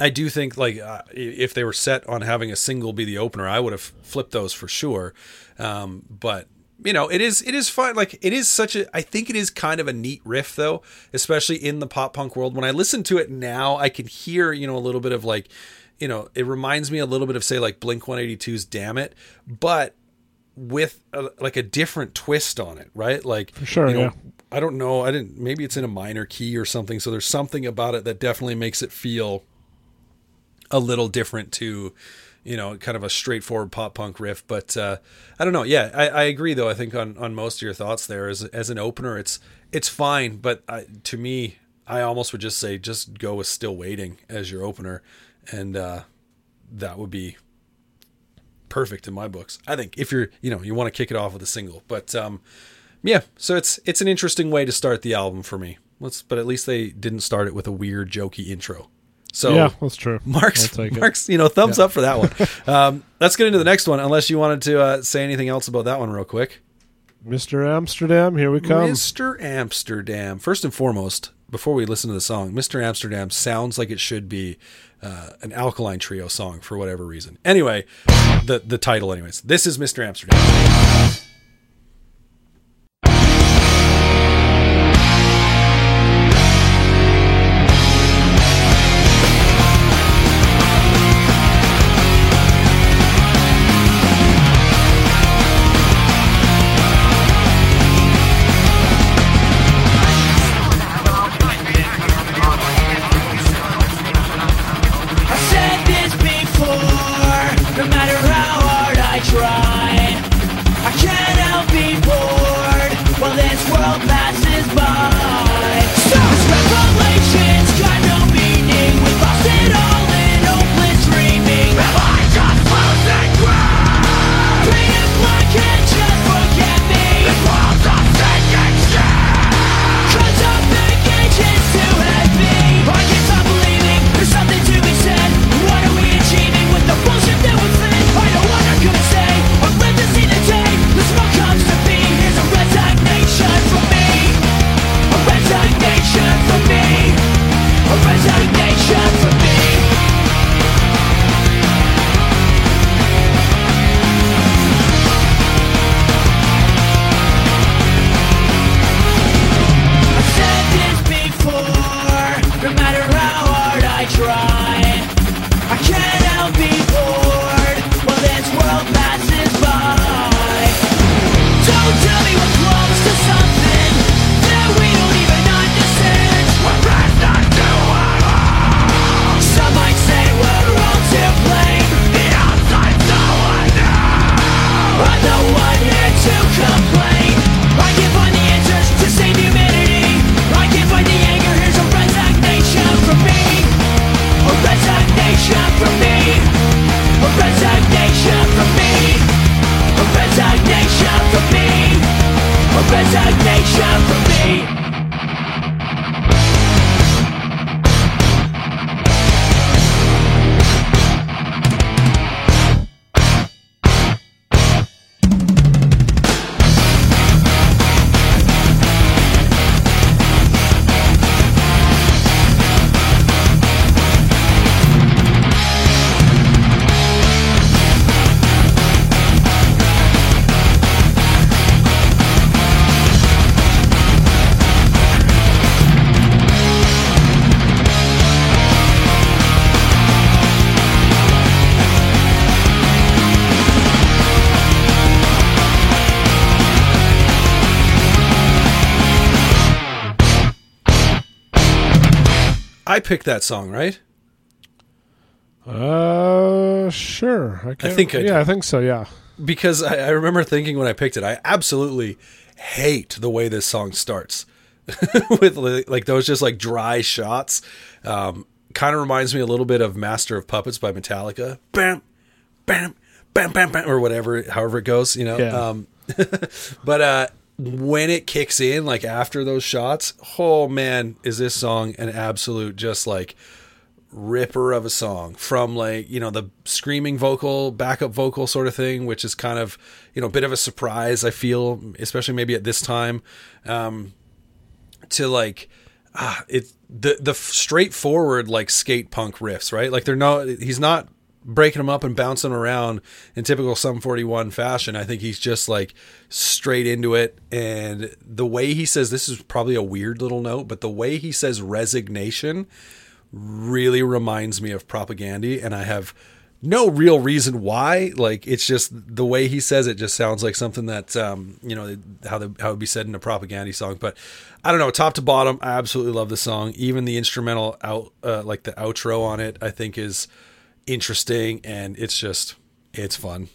I do think like uh, if they were set on having a single be the opener, I would have flipped those for sure. Um, but you know, it is it is fun. Like it is such a. I think it is kind of a neat riff though, especially in the pop punk world. When I listen to it now, I can hear you know a little bit of like, you know, it reminds me a little bit of say like Blink 182's "Damn It," but with a, like a different twist on it, right? Like for sure, you know, yeah. I don't know. I didn't. Maybe it's in a minor key or something. So there's something about it that definitely makes it feel a little different to you know kind of a straightforward pop punk riff but uh i don't know. Yeah i, I agree though. I think on on most of your thoughts there as as an opener it's it's fine but I, to me i almost would just say just go with still waiting as your opener and uh that would be perfect in my books. I think if you're you know you want to kick it off with a single but um yeah so it's it's an interesting way to start the album for me. Let's but at least they didn't start it with a weird jokey intro so yeah, that's true. Mark's, I'll take it. Mark's, you know, thumbs up for that one. Um, let's get into the next one, unless you wanted to uh, say anything else about that one real quick. Mr. Amsterdam, here we come. Mr. Amsterdam. First and foremost, before we listen to the song, Mr. Amsterdam sounds like it should be uh, an Alkaline Trio song for whatever reason. Anyway, the the title, anyways. This is Mr. Amsterdam. I picked that song, right? Uh, sure. I, can't, think I yeah. I think so. Yeah. because I, I remember thinking when I picked it, I absolutely hate the way this song starts with li- like those just like dry shots. Um, kind of reminds me a little bit of Master of Puppets by Metallica. Bam, bam, bam, bam, bam, or whatever, however it goes, you know. Yeah. Um, but uh, when it kicks in, like after those shots, oh man, is this song an absolute just like ripper of a song from like you know the screaming vocal backup vocal sort of thing which is kind of you know a bit of a surprise i feel especially maybe at this time um to like ah it the the straightforward like skate punk riffs right? Like they're not he's not breaking them up and bouncing around in typical Sum 41 fashion. I think he's just like straight into it. And the way he says this is probably a weird little note but the way he says resignation really reminds me of propaganda and i have no real reason why. Like it's just the way he says it just sounds like something that um you know how the how it would be said in a propaganda song. But i don't know top to bottom i absolutely love the song. Even the instrumental out uh, like the outro on it i think is interesting and it's just it's fun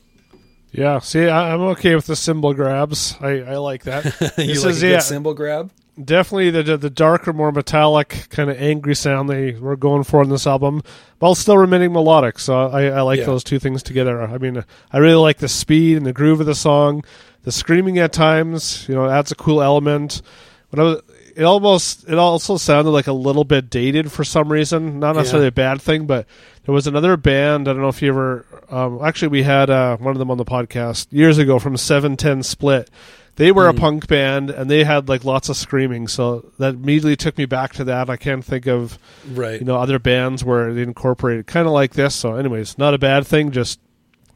Yeah. See, I, I'm okay with the cymbal grabs. I, I like that. you This like is- a good yeah, cymbal grab definitely the the darker, more metallic, kind of angry sound they were going for in this album, while still remaining melodic. So I, I like Yeah. those two things together. I mean, I really like the speed and the groove of the song. The screaming at times, you know, adds a cool element. When I was, it almost, it also sounded like a little bit dated for some reason. Not necessarily Yeah. a bad thing, but there was another band. I don't know if you ever. Um, actually, we had uh, one of them on the podcast years ago from Seven Ten Split. They were a punk band and they had like lots of screaming, so that immediately took me back to that. I can't think of right you know other bands where they incorporated kind of like this. So, anyways, not a bad thing. Just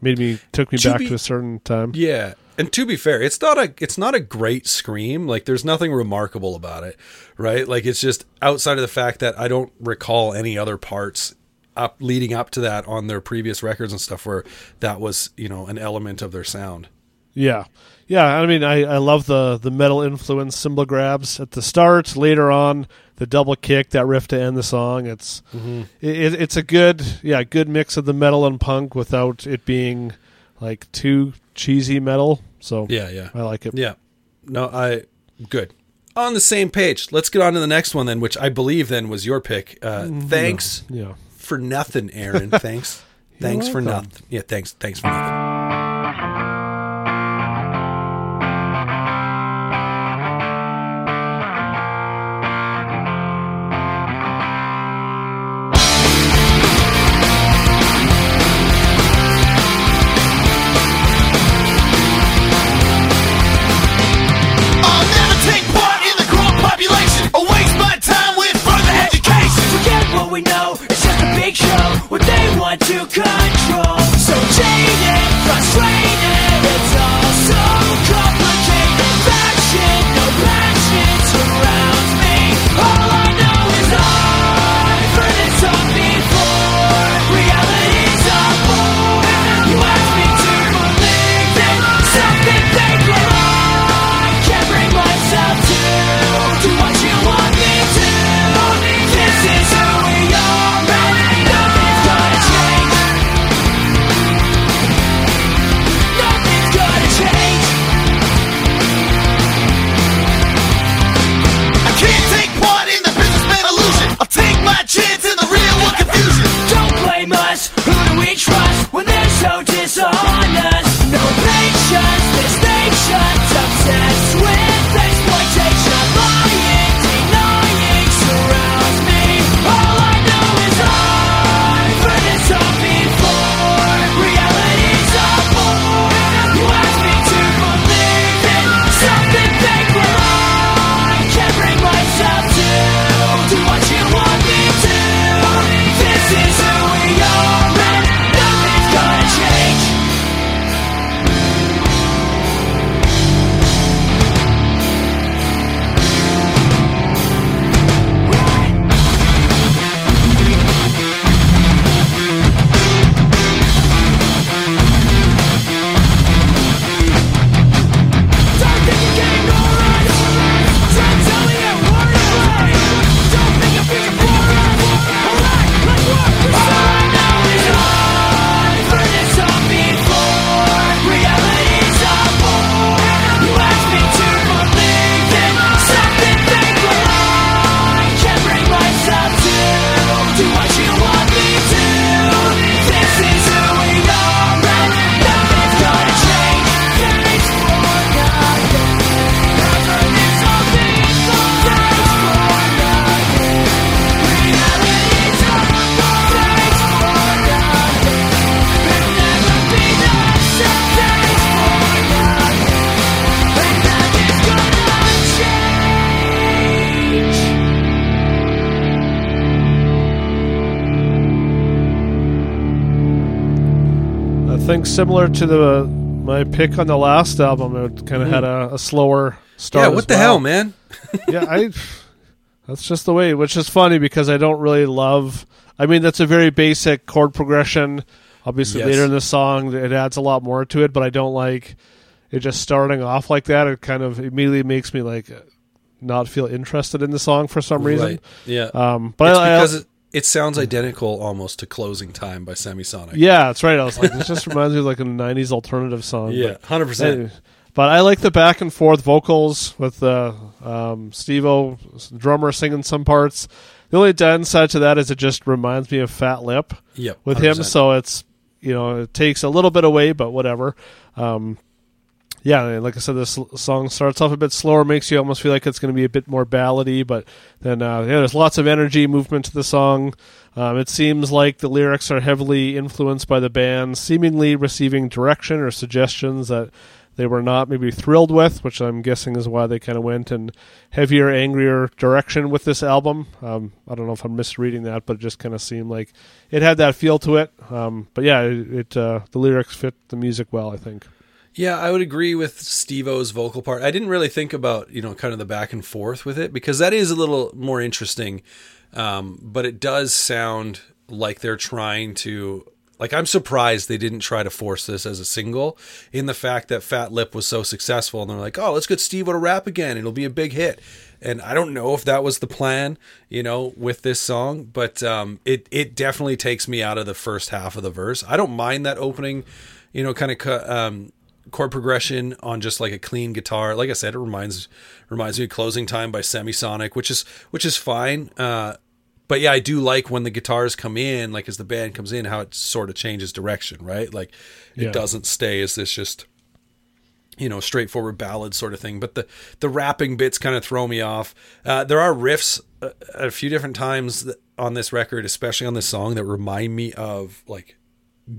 made me took me To back be- to a certain time. Yeah. And to be fair, it's not a it's not a great scream. Like there's nothing remarkable about it, right? Like it's just outside of the fact that I don't recall any other parts up leading up to that on their previous records and stuff where that was, you know, an element of their sound. Yeah, yeah. I mean, I, I love the the metal influence cymbal grabs at the start. Later on, the double kick, that riff to end the song. It's mm-hmm. it, it's a good yeah good mix of the metal and punk without it being like too cheesy metal. So Yeah, yeah. I like it. Yeah. No, I good. On the same page. Let's get on to the next one then, which I believe then was your pick. Uh, thanks Yeah. for nothing, Aaron. Thanks. thanks for nothing. Yeah, thanks. Thanks for nothing. Similar to the my pick on the last album, it kind of had a, a slower start. Yeah, what the well. hell, man? yeah, I. That's just the way, which is funny because I don't really love. I mean, that's a very basic chord progression. Obviously, Yes. later in the song, it adds a lot more to it, but I don't like it just starting off like that. It kind of immediately makes me like not feel interested in the song for some reason. Right. Yeah. Um, but it's I, I- because it, it sounds identical almost to Closing Time by Semisonic. yeah, that's right. I was like, this just reminds me of like a '90s alternative song. Yeah, 100%. Anyway, But I like the back and forth vocals with uh, um, Stevo, drummer, singing some parts. The only downside to that is it just reminds me of Fat Lip Yep. with him. 100%. So it's you know it takes a little bit away, but whatever. Um, yeah, like I said, this song starts off a bit slower, makes you almost feel like it's going to be a bit more ballady, but then uh, yeah, there's lots of energy, movement to the song. Um, it seems like the lyrics are heavily influenced by the band, seemingly receiving direction or suggestions that they were not maybe thrilled with, which I'm guessing is why they kind of went in heavier, angrier direction with this album. Um, I don't know if I'm misreading that, but it just kind of seemed like it had that feel to it. Um, but yeah, it, it uh, the lyrics fit the music well, I think. Yeah, I would agree with Stevo's vocal part. I didn't really think about, you know, kind of the back and forth with it because that is a little more interesting. Um, but it does sound like they're trying to like I'm surprised they didn't try to force this as a single in the fact that Fat Lip was so successful and they're like, "Oh, let's get Stevo to rap again. It'll be a big hit." And I don't know if that was the plan, you know, with this song, but um, it it definitely takes me out of the first half of the verse. I don't mind that opening, you know, kind of um, chord progression on just like a clean guitar. Like I said, it reminds reminds me of "Closing Time" by Semisonic, which is which is fine. Uh, but yeah, I do like when the guitars come in, like as the band comes in, how it sort of changes direction, right? Like it Yeah. doesn't stay as this just you know straightforward ballad sort of thing. But the the rapping bits kind of throw me off. Uh, there are riffs uh, a few different times that, on this record, especially on this song, that remind me of like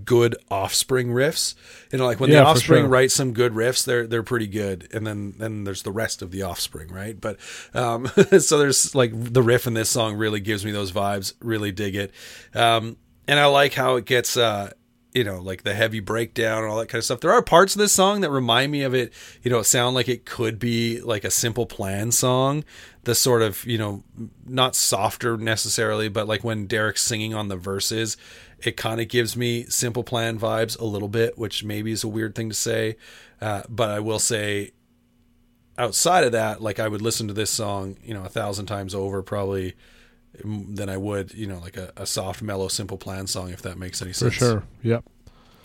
good offspring riffs. You know, like when Yeah, the offspring sure. writes some good riffs, they're they're pretty good. And then then there's the rest of the offspring, right? But um so there's like the riff in this song really gives me those vibes. Really dig it. Um and I like how it gets uh you know, like the heavy breakdown and all that kind of stuff. There are parts of this song that remind me of it, you know, sound like it could be like a simple plan song. The sort of, you know, not softer necessarily, but like when Deryck's singing on the verses, it kind of gives me simple plan vibes a little bit, which maybe is a weird thing to say. Uh, but I will say, outside of that, like I would listen to this song, you know, a thousand times over probably mm, than I would, you know, like a, a soft, mellow, simple plan song, if that makes any sense. For sure. Yep.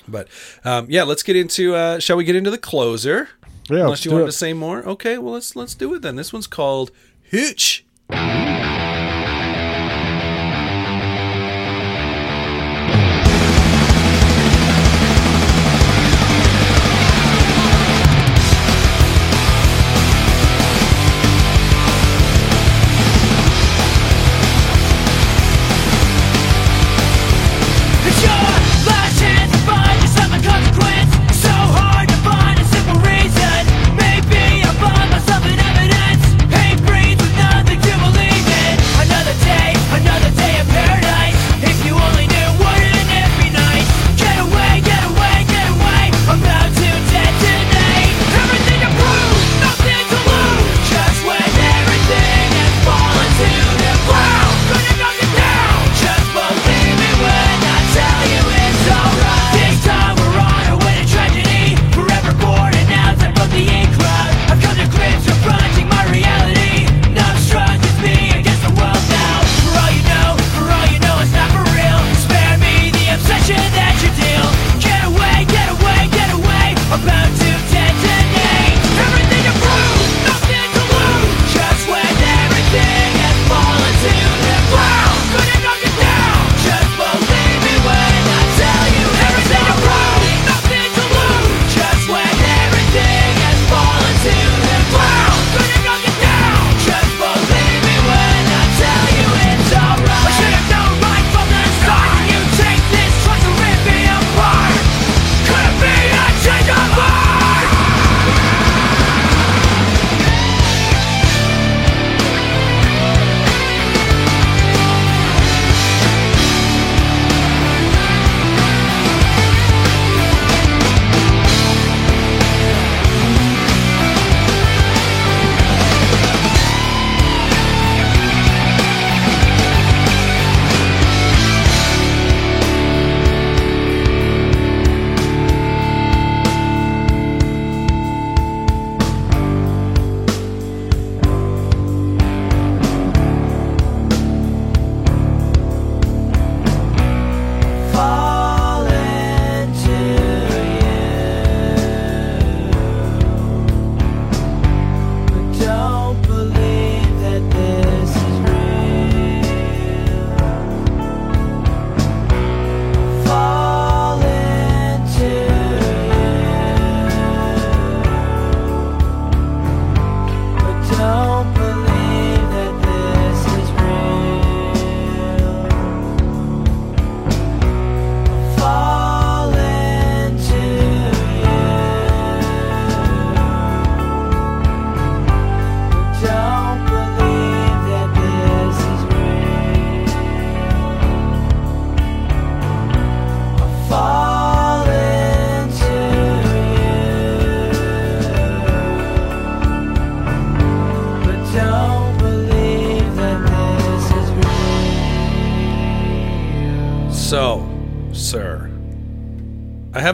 But um, yeah, let's get into. Uh, shall we get into the closer? Yeah. Unless you wanted it. to say more. Okay, well let's let's do it then. This one's called Hooch.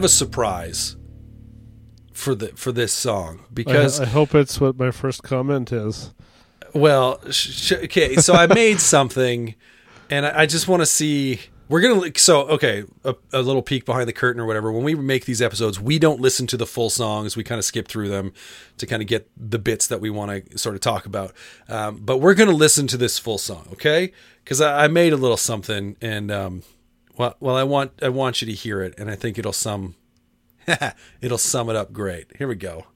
Have a surprise for the for this song because I hope it's what my first comment is. well, sh- okay, so I made something, and I, I just want to see. We're gonna so okay, a, a little peek behind the curtain or whatever. When we make these episodes, we don't listen to the full songs. We kind of skip through them to kind of get the bits that we want to sort of talk about. Um, but we're gonna listen to this full song, okay? Because I, I made a little something, and um, well, well, I want I want you to hear it, and I think it'll sum it'll sum it up great. Here we go.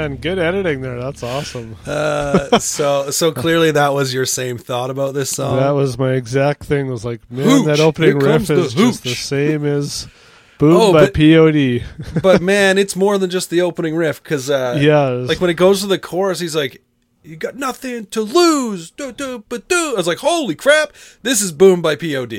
Man, good editing there. That's awesome. Uh, so so clearly that was your same thought about this song. that was my exact thing. Was like, man, Hooch. that opening riff the is just the same as Boom Oh, by but- POD. but man, it's more than just the opening riff because uh, Yeah, like when it goes to the chorus, he's like, "You got nothing to lose." Do, do, but do. I was like, "Holy crap! This is Boom by Pod."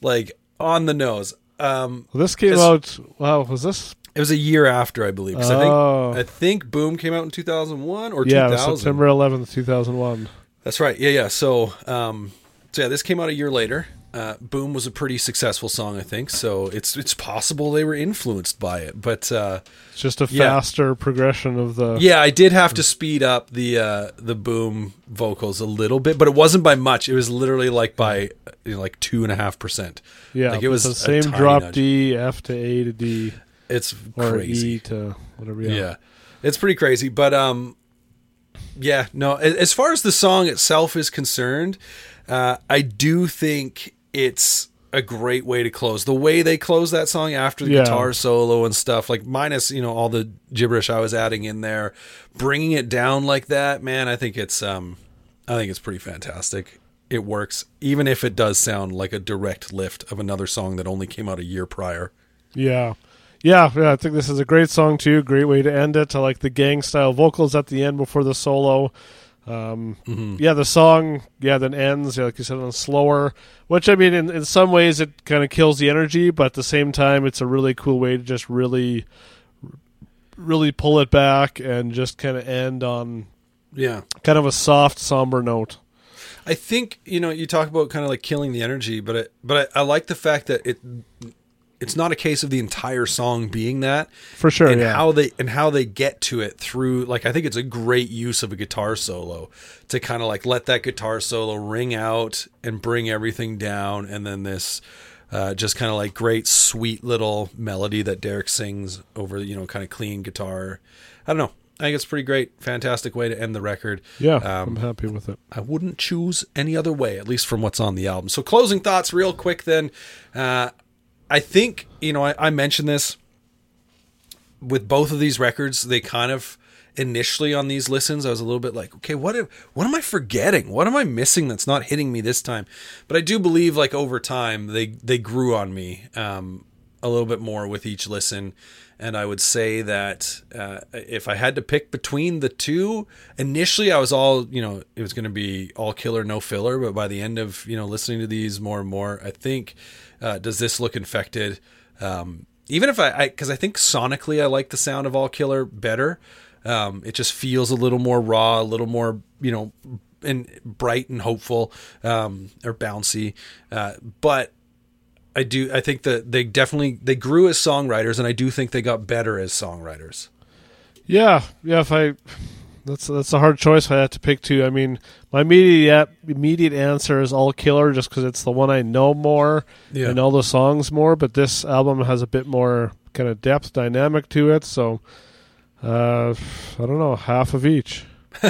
Like on the nose. Um, Well, this came out. Wow, was this? It was a year after, I believe. 'cause Oh. I think I think Boom came out in two thousand one or Yeah, it was thousand. September 11th, 2001. That's right. Yeah, yeah. So, um, so yeah, this came out a year later. Uh, Boom was a pretty successful song, I think. So it's it's possible they were influenced by it, but. Uh, It's just a Yeah. faster progression of the. Yeah, I did have to speed up the uh, the boom vocals a little bit, but it wasn't by much. It was literally like by you know, like two and a half percent. yeah. like it was the a same tiny drop nudge. D, F to A to D, It's or crazy. E to whatever. yeah. Yeah. it's pretty crazy. But um, yeah, no. As far as the song itself is concerned, uh, I do think it's a great way to close. The way they close that song after the Yeah. guitar solo and stuff, like minus you know all the gibberish I was adding in there, bringing it down like that, man. I think it's um, I think it's pretty fantastic. It works, even if it does sound like a direct lift of another song that only came out a year prior. Yeah. Yeah, yeah, I think this is a great song too. Great way to end it. I like the gang style vocals at the end before the solo. Um, Mm-hmm. Yeah, the song, yeah, then ends, yeah, like you said, on slower. Which I mean, in, in some ways, it kind of kills the energy, but at the same time, it's a really cool way to just really, really pull it back and just kind of end on Yeah, kind of a soft, somber note. I think you know you talk about kind of like killing the energy, but it, but I, I like the fact that it it's not a case of the entire song being that For sure, and yeah. how they and how they get to it through like I think it's a great use of a guitar solo to kind of like let that guitar solo ring out and bring everything down and then this uh, just kind of like great sweet little melody that Deryck sings over you know kind of clean guitar. I don't know. I think it's pretty great, fantastic way to end the record. yeah, Um, I'm happy with it. I wouldn't choose any other way, at least from what's on the album. So, closing thoughts, real quick. Then, uh, I think you know I, I mentioned this with both of these records. They kind of initially on these listens, I was a little bit like, okay, what if, what am I forgetting? What am I missing that's not hitting me this time? But I do believe like over time they they grew on me um, a little bit more with each listen. And I would say that uh, if I had to pick between the two, initially I was all, you know, it was going to be all killer, no filler. But by the end of, you know, listening to these more and more, I think, uh, does this look infected? Um, even if I, because I, think sonically I like the sound of all killer better. Um, it just feels a little more raw, a little more, you know, and bright and hopeful, um, or bouncy. Uh, but I do. I think that they definitely they grew as songwriters, and I do think they got better as songwriters. Yeah, yeah. If I, that's that's a hard choice. I have to pick two. I mean, my immediate immediate answer is All Killer, just because it's the one I know more Yeah. and all the songs more. But this album has a bit more kind of depth, dynamic to it. So, uh, I don't know, half of each.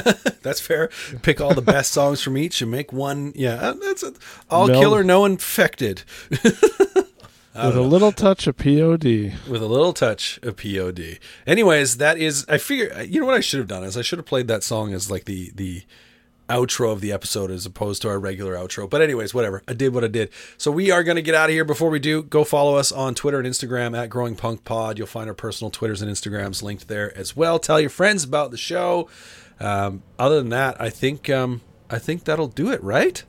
That's fair. Pick all the best songs from each and make one. Yeah, that's it. all No. killer, no infected, With a little touch of POD. with a little touch of POD. Anyways, that is. I figure. You know what I should have done is I should have played that song as like the the outro of the episode as opposed to our regular outro. But anyways, whatever. I did what I did. So we are going to get out of here. Before we do, go follow us on Twitter and Instagram at Growing Punk Pod. You'll find our personal Twitters and Instagrams linked there as well. Tell your friends about the show. Um, other than that, I think um, I think that'll do it. Right?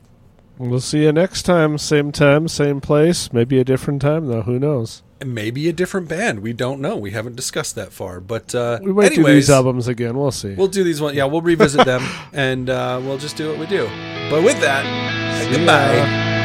We'll see you next time. Same time, same place. Maybe a different time, though. Who knows? Maybe a different band. We don't know. We haven't discussed that far. But uh, We might do these albums again. We'll see. We'll do these one. Yeah, we'll revisit them and uh, we'll just do what we do. But with that, See ya. goodbye.